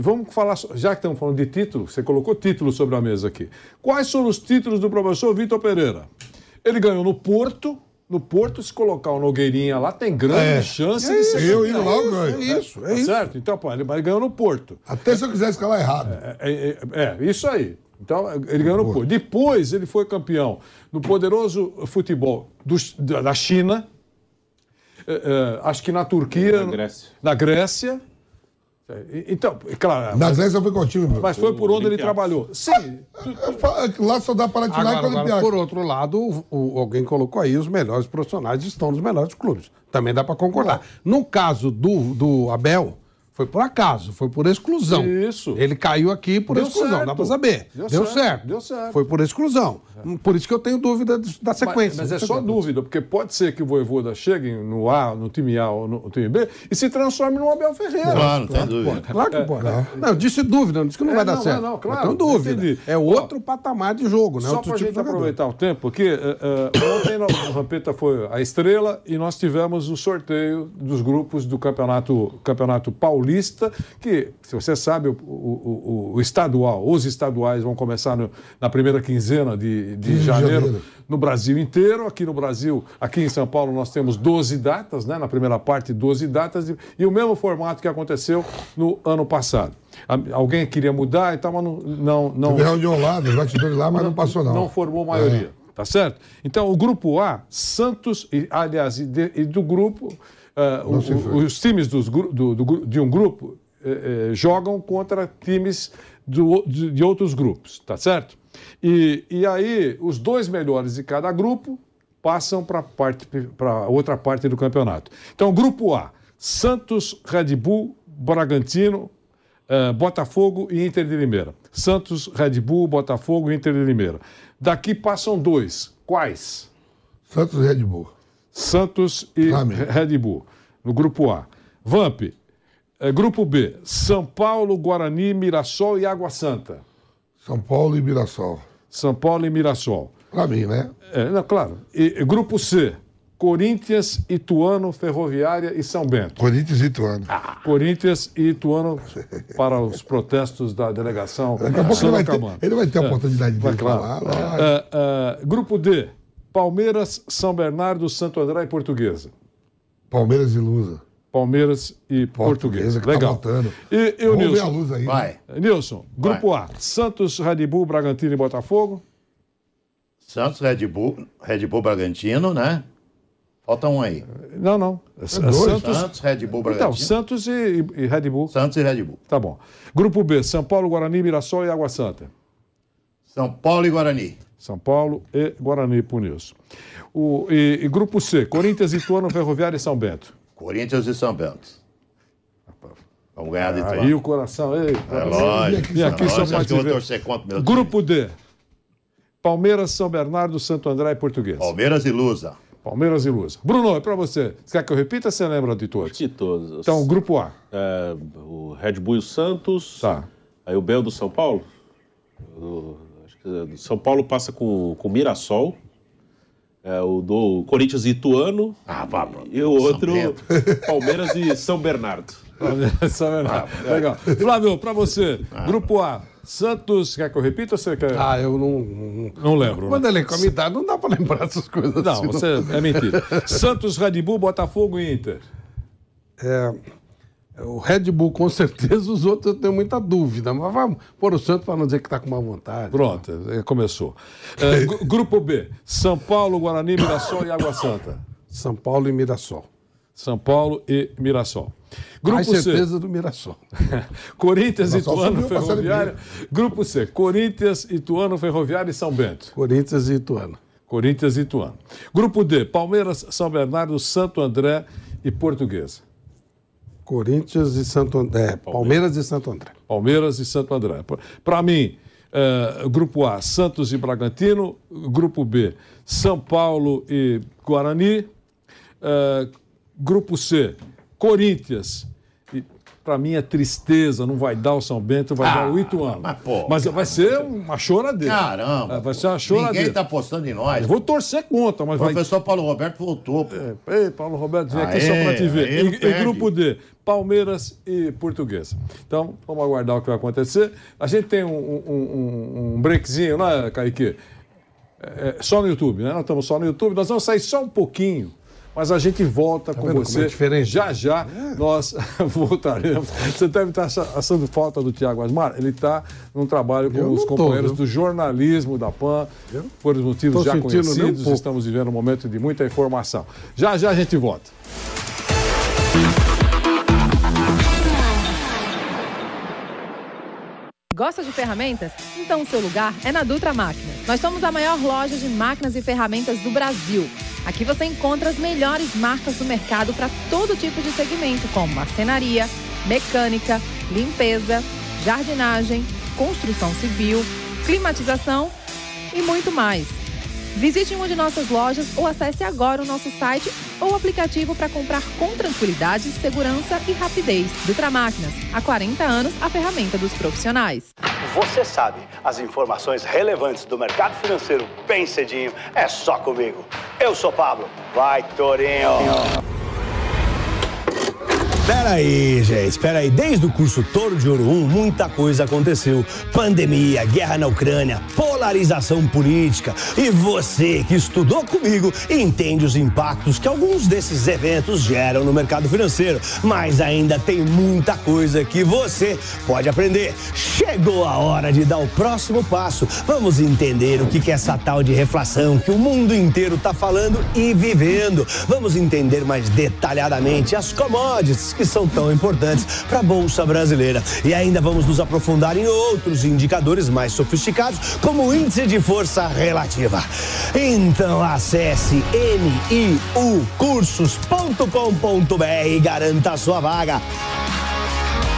Vamos falar, já que estamos falando de título, você colocou título sobre a mesa aqui. Quais foram os títulos do professor Vitor Pereira? Ele ganhou no Porto. No Porto, se colocar o Nogueirinha lá, tem grande É. chance É de ser eu indo lá, eu ganho. É isso, é Tá isso. certo? Então, pô, ele, ganhou no Porto. Até se eu quisesse calar errado. É, é, é, isso aí. Então, ele ganhou no Porto. Depois, ele foi campeão no poderoso futebol dos- da da China, é, é, acho que na Turquia. Na Grécia. Na Grécia. É, Então, é claro. Na mas, Grécia foi time, meu? mas foi por onde ele trabalhou. Sim. Lá só dá para atirar Agora, com agora, por outro lado, o- o- alguém colocou aí, os melhores profissionais estão nos melhores clubes. Também dá para concordar. No caso do, do Abel, foi por acaso, foi por exclusão. Isso. Ele caiu aqui por Deu exclusão, certo. dá para saber. Deu Deu, certo, certo. deu certo. Foi por exclusão. Por isso que eu tenho dúvida da Mas, sequência. mas é só dúvida, porque pode ser que o Voivoda chegue no A, no time A ou no time B e se transforme no Abel Ferreira. Claro, não tem dúvida. Claro que pode. Não, eu disse dúvida, não disse que não É, vai dar não, certo. não, claro, eu tenho dúvida. entendi. É outro patamar de jogo, né? Só outro para a tipo gente aproveitar o tempo aqui, eh, eh, ontem no- o Rampeta foi a estrela e nós tivemos o sorteio dos grupos do Campeonato, campeonato Paulista, que, se você sabe, o, o- o- o estadual, os estaduais vão começar no- na primeira quinzena de, de 15 de janeiro, janeiro. no Brasil inteiro. Aqui no Brasil, aqui em São Paulo, nós temos 12 datas, né? na primeira parte, 12 datas, e, e o mesmo formato que aconteceu no ano passado. Alguém queria mudar e tal, mas não. não, não Teve reunião lá, bastidores lá, mas não passou, não. não formou maioria. Tá certo? Então, o grupo A, Santos, e, aliás, e, de- e do grupo, o- se o- os times dos do- do de um grupo eh, eh, jogam contra times do- de, de outros grupos, tá certo? E, e aí, os dois melhores de cada grupo passam para para outra parte do campeonato. Então, grupo A, Santos, Red Bull, Bragantino, eh, Botafogo e Inter de Limeira. Santos, Red Bull, Botafogo e Inter de Limeira. Daqui passam dois. Quais? Santos e Red Bull. Santos e. Red Bull, no grupo A. Vamp, eh, grupo B, São Paulo, Guarani, Mirassol e Água Santa. São Paulo e Mirassol. São Paulo e Mirassol. Pra mim, né? É, não, claro. E, grupo C, Corinthians, Ituano, Ferroviária e São Bento. Corinthians e Ituano. Corinthians e Ituano para os protestos da delegação Daqui a pouco ele vai, ter, ele vai ter a oportunidade de Vai, claro. falar. vai. Ah, ah, grupo D, Palmeiras, São Bernardo, Santo André e Portuguesa. Palmeiras e Lusa. Palmeiras e Portuguesa. que tá Legal. voltando. e, e o Vamos ver Nilson? a luz aí. Vai. Nilson, Grupo A. Santos, Red Bull, Bragantino e Botafogo. Santos, Red Bull, Red Bull Bragantino, né? Falta um aí. Não, não. É. Santos. Santos, Red Bull Então, Bragantino. Santos e, e Red Bull. Santos e Red Bull. Tá bom. Grupo B, São Paulo, Guarani, Mirassol e Água Santa. São Paulo e Guarani. São Paulo e Guarani Nilson. O, e, e grupo C, Corinthians, Ituano, Ferroviário e São Bento. Corinthians e São Bento. Vamos ganhar de Aí Ituano. o coração. Ei, É lógico. Vim aqui é só que eu vou ver. torcer contra meu time. Grupo D, Palmeiras, São Bernardo, Santo André e Português. Palmeiras e Lusa. Palmeiras e Lusa. Bruno, é pra você. Você quer que eu repita ou você lembra de todos? De todos. Então, grupo A. É, o Red Bull e o Santos. Tá. Aí o Bel do São Paulo. O, é São Paulo passa com com o Mirassol. É, o do Corinthians e Ituano. Ah, vá, mano. E o outro. Palmeiras e São Bernardo. São Bernardo. Legal. Flávio, pra você. Grupo A. Santos. Quer que eu repita ou você quer? Ah, eu não. não... Não lembro. Quando né? ele é com a minha idade, não dá pra lembrar essas coisas Não, assim. você é mentira. Santos, Red Bull, Botafogo e Inter. É, o Red Bull, com certeza, os outros eu tenho muita dúvida. Mas vamos pôr o Santos para não dizer que está com má vontade. Pronto, eh, começou. Gru- grupo B. São Paulo, Guarani, Mirassol e Água Santa. São Paulo e Mirassol. São Paulo e Mirassol. Grupo Mais C. certeza do Mirassol. Corinthians, Mirassol Ituano. Ferroviário. Grupo C. Corinthians, Ituano, Ferroviário e São Bento. Corinthians e Ituano. Corinthians e Ituano. Grupo D. Palmeiras, São Bernardo, Santo André e Portuguesa. Corinthians e Santo André. É, Palmeiras e Santo André. Palmeiras e Santo André. Para mim, eh, grupo A, Santos e Bragantino. Grupo B, São Paulo e Guarani. Eh, grupo C, Corinthians. Para mim é tristeza, não vai dar o São Bento, vai dar o Ituano. mas, pô, Mas vai ser uma choradeira. Caramba. É, Vai ser uma Ninguém choradeira. tá apostando em nós. Eu vou torcer contra, mas O vai professor Paulo Roberto voltou. pô. Ei, Paulo Roberto, vem aqui só para te ver. E, e grupo D, Palmeiras e Portuguesa. Então, vamos aguardar o que vai acontecer. A gente tem um, um, um- um breakzinho, né, Kaique? É, é, só no YouTube, né? Nós estamos só no YouTube. Nós vamos sair só um pouquinho. Mas a gente volta com vendo como você. é? Já, já, nós voltaremos. Você deve estar acha- achando falta do Tiago Asmar. Ele está num trabalho com Eu os tô, companheiros viu? do jornalismo da PAN, por motivos Tô já conhecidos. Estamos vivendo um momento de muita informação. Já, já a gente volta. Gosta de ferramentas? Então o seu lugar é na Dutra Máquinas. Nós somos a maior loja de máquinas e ferramentas do Brasil. Aqui você encontra as melhores marcas do mercado para todo tipo de segmento, como marcenaria, mecânica, limpeza, jardinagem, construção civil, climatização e muito mais. Visite uma de nossas lojas ou acesse agora o nosso site ou aplicativo para comprar com tranquilidade, segurança e rapidez. Dutra Máquinas, há 40 anos, a ferramenta dos profissionais. Você sabe, as informações relevantes do mercado financeiro bem cedinho é só comigo. Eu sou Pablo. Vai, Torinho! Peraí, gente, peraí. Desde o curso Toro de Ouro 1, muita coisa aconteceu. Pandemia, guerra na Ucrânia, polarização política. E você que estudou comigo entende os impactos que alguns desses eventos geram no mercado financeiro. Mas ainda tem muita coisa que você pode aprender. Chegou a hora de dar o próximo passo. Vamos entender o que é essa tal de reflação que o mundo inteiro está falando e vivendo. Vamos entender mais detalhadamente as commodities que são tão importantes para a Bolsa Brasileira. E ainda vamos nos aprofundar em outros indicadores mais sofisticados, como o índice de força relativa. Então acesse niucursos.com.br e garanta a sua vaga.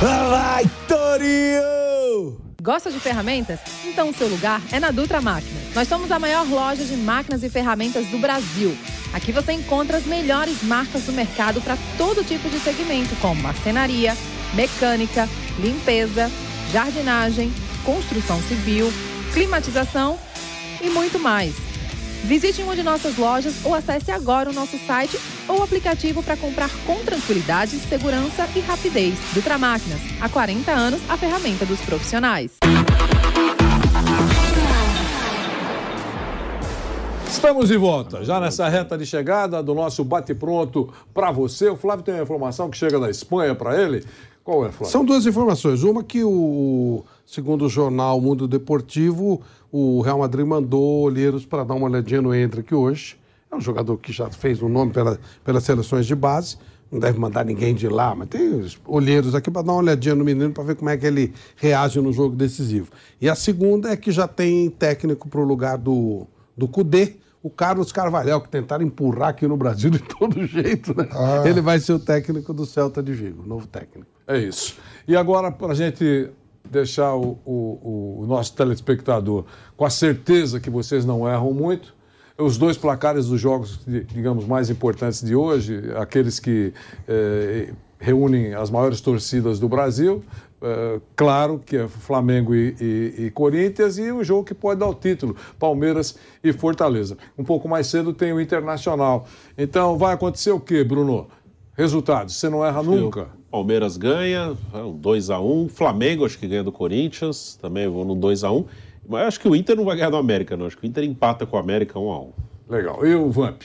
Vai, Torinho! Gosta de ferramentas? Então o seu lugar é na Dutra Máquinas. Nós somos a maior loja de máquinas e ferramentas do Brasil. Aqui você encontra as melhores marcas do mercado para todo tipo de segmento, como marcenaria, mecânica, limpeza, jardinagem, construção civil, climatização e muito mais. Visite uma de nossas lojas ou acesse agora o nosso site ou aplicativo para comprar com tranquilidade, segurança e rapidez. Dutra Máquinas, há 40 anos, a ferramenta dos profissionais. Estamos de volta, já nessa reta de chegada do nosso bate-pronto para você. O Flávio tem uma informação que chega da Espanha para ele. Qual é, Flávio? São duas informações. Uma que o, segundo o jornal Mundo Deportivo, o Real Madrid mandou olheiros para dar uma olhadinha no Hendrick hoje. É um jogador que já fez um nome pela, pelas seleções de base. Não deve mandar ninguém de lá, mas tem os olheiros aqui para dar uma olhadinha no menino para ver como é que ele reage no jogo decisivo. E a segunda é que já tem técnico para o lugar do, do Cudê, o Carlos Carvalhal, que tentaram empurrar aqui no Brasil de todo jeito, né? Ah. Ele vai ser o técnico do Celta de Vigo, novo técnico. É isso. E agora, para a gente deixar o, o- o nosso telespectador com a certeza que vocês não erram muito, os dois placares dos jogos, di- digamos, mais importantes de hoje, aqueles que eh, reúnem as maiores torcidas do Brasil, eh, claro que é Flamengo e, e- e Corinthians, e o jogo que pode dar o título, Palmeiras e Fortaleza. Um pouco mais cedo tem o Internacional. Então, vai acontecer o quê, Bruno? Resultados, você não erra nunca. Palmeiras ganha, é um 2x1. Flamengo acho que ganha do Corinthians, também vou no 2x1. Mas acho que o Inter não vai ganhar do América, não. Acho que o Inter empata com o América 1x1. Legal. E o Vamp?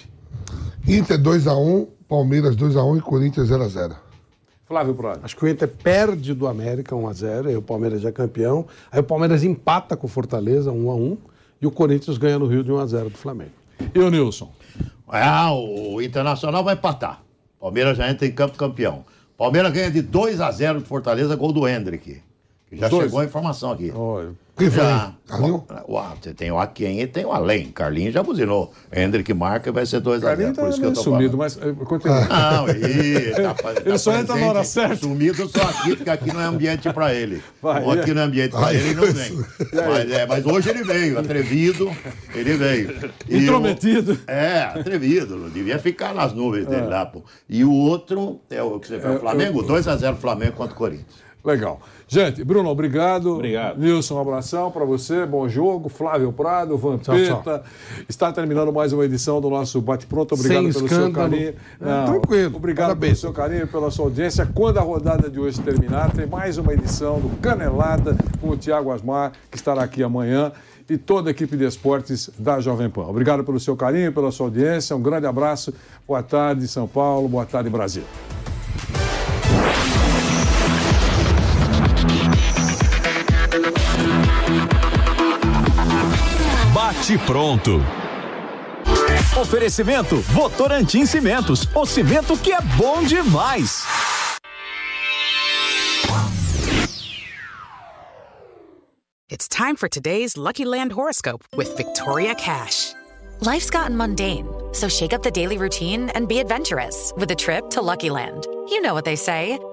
Inter 2x1, Palmeiras 2x1 e Corinthians 0x0. Flávio Prado. Acho que o Inter perde do América 1x0, aí o Palmeiras já é campeão. Aí o Palmeiras empata com o Fortaleza 1x1 e o Corinthians ganha no Rio de 1x0 do Flamengo. E o Nilson? Ah, o Internacional vai empatar. Palmeiras já entra em campo campeão. Palmeiras ganha de 2 a 0 do Fortaleza, gol do Hendrick. Já Os dois? chegou a informação aqui. Olha. Quem foi? Já. Carlinho? Uau, você tem o Aquém e tem o Além. Carlinhos já buzinou. Hendrick marca e vai ser 2 a 0 Carlinhos tá Por isso que eu tô sumido, falando. mas eh, continua. Não, ele, tá, tá Ele só entra na hora certa. Sumido só aqui, porque aqui não é ambiente pra ele. Vai, Ou aqui é. não é ambiente pra Ai, ele, ele não vem. Mas, é, mas hoje ele veio, atrevido, ele veio. E Intrometido. o- é, atrevido, não devia ficar nas nuvens dele lá, pô. E o outro é o que você falou, É, Flamengo, eu- 2x0 Flamengo contra o Corinthians. Legal. Gente, Bruno, obrigado. Obrigado. Nilson, um abração para você. Bom jogo. Flávio Prado, Vampeta. Tchau, Está terminando mais uma edição do nosso Bate Pronto. Obrigado Sem pelo escândalo. seu carinho. É, tranquilo. Obrigado Parabéns. pelo seu carinho, pela sua audiência. Quando a rodada de hoje terminar, tem mais uma edição do Canelada com o Tiago Asmar, que estará aqui amanhã. E toda a equipe de esportes da Jovem Pan. Obrigado pelo seu carinho, pela sua audiência. Um grande abraço. Boa tarde, São Paulo. Boa tarde, Brasil. Bate pronto. Oferecimento Votorantim Cimentos, o cimento que é bom demais. It's time for today's Lucky Land horoscope with Victoria Cash. Life's gotten mundane, so shake up the daily routine and be adventurous with a trip to Lucky Land. You know what they say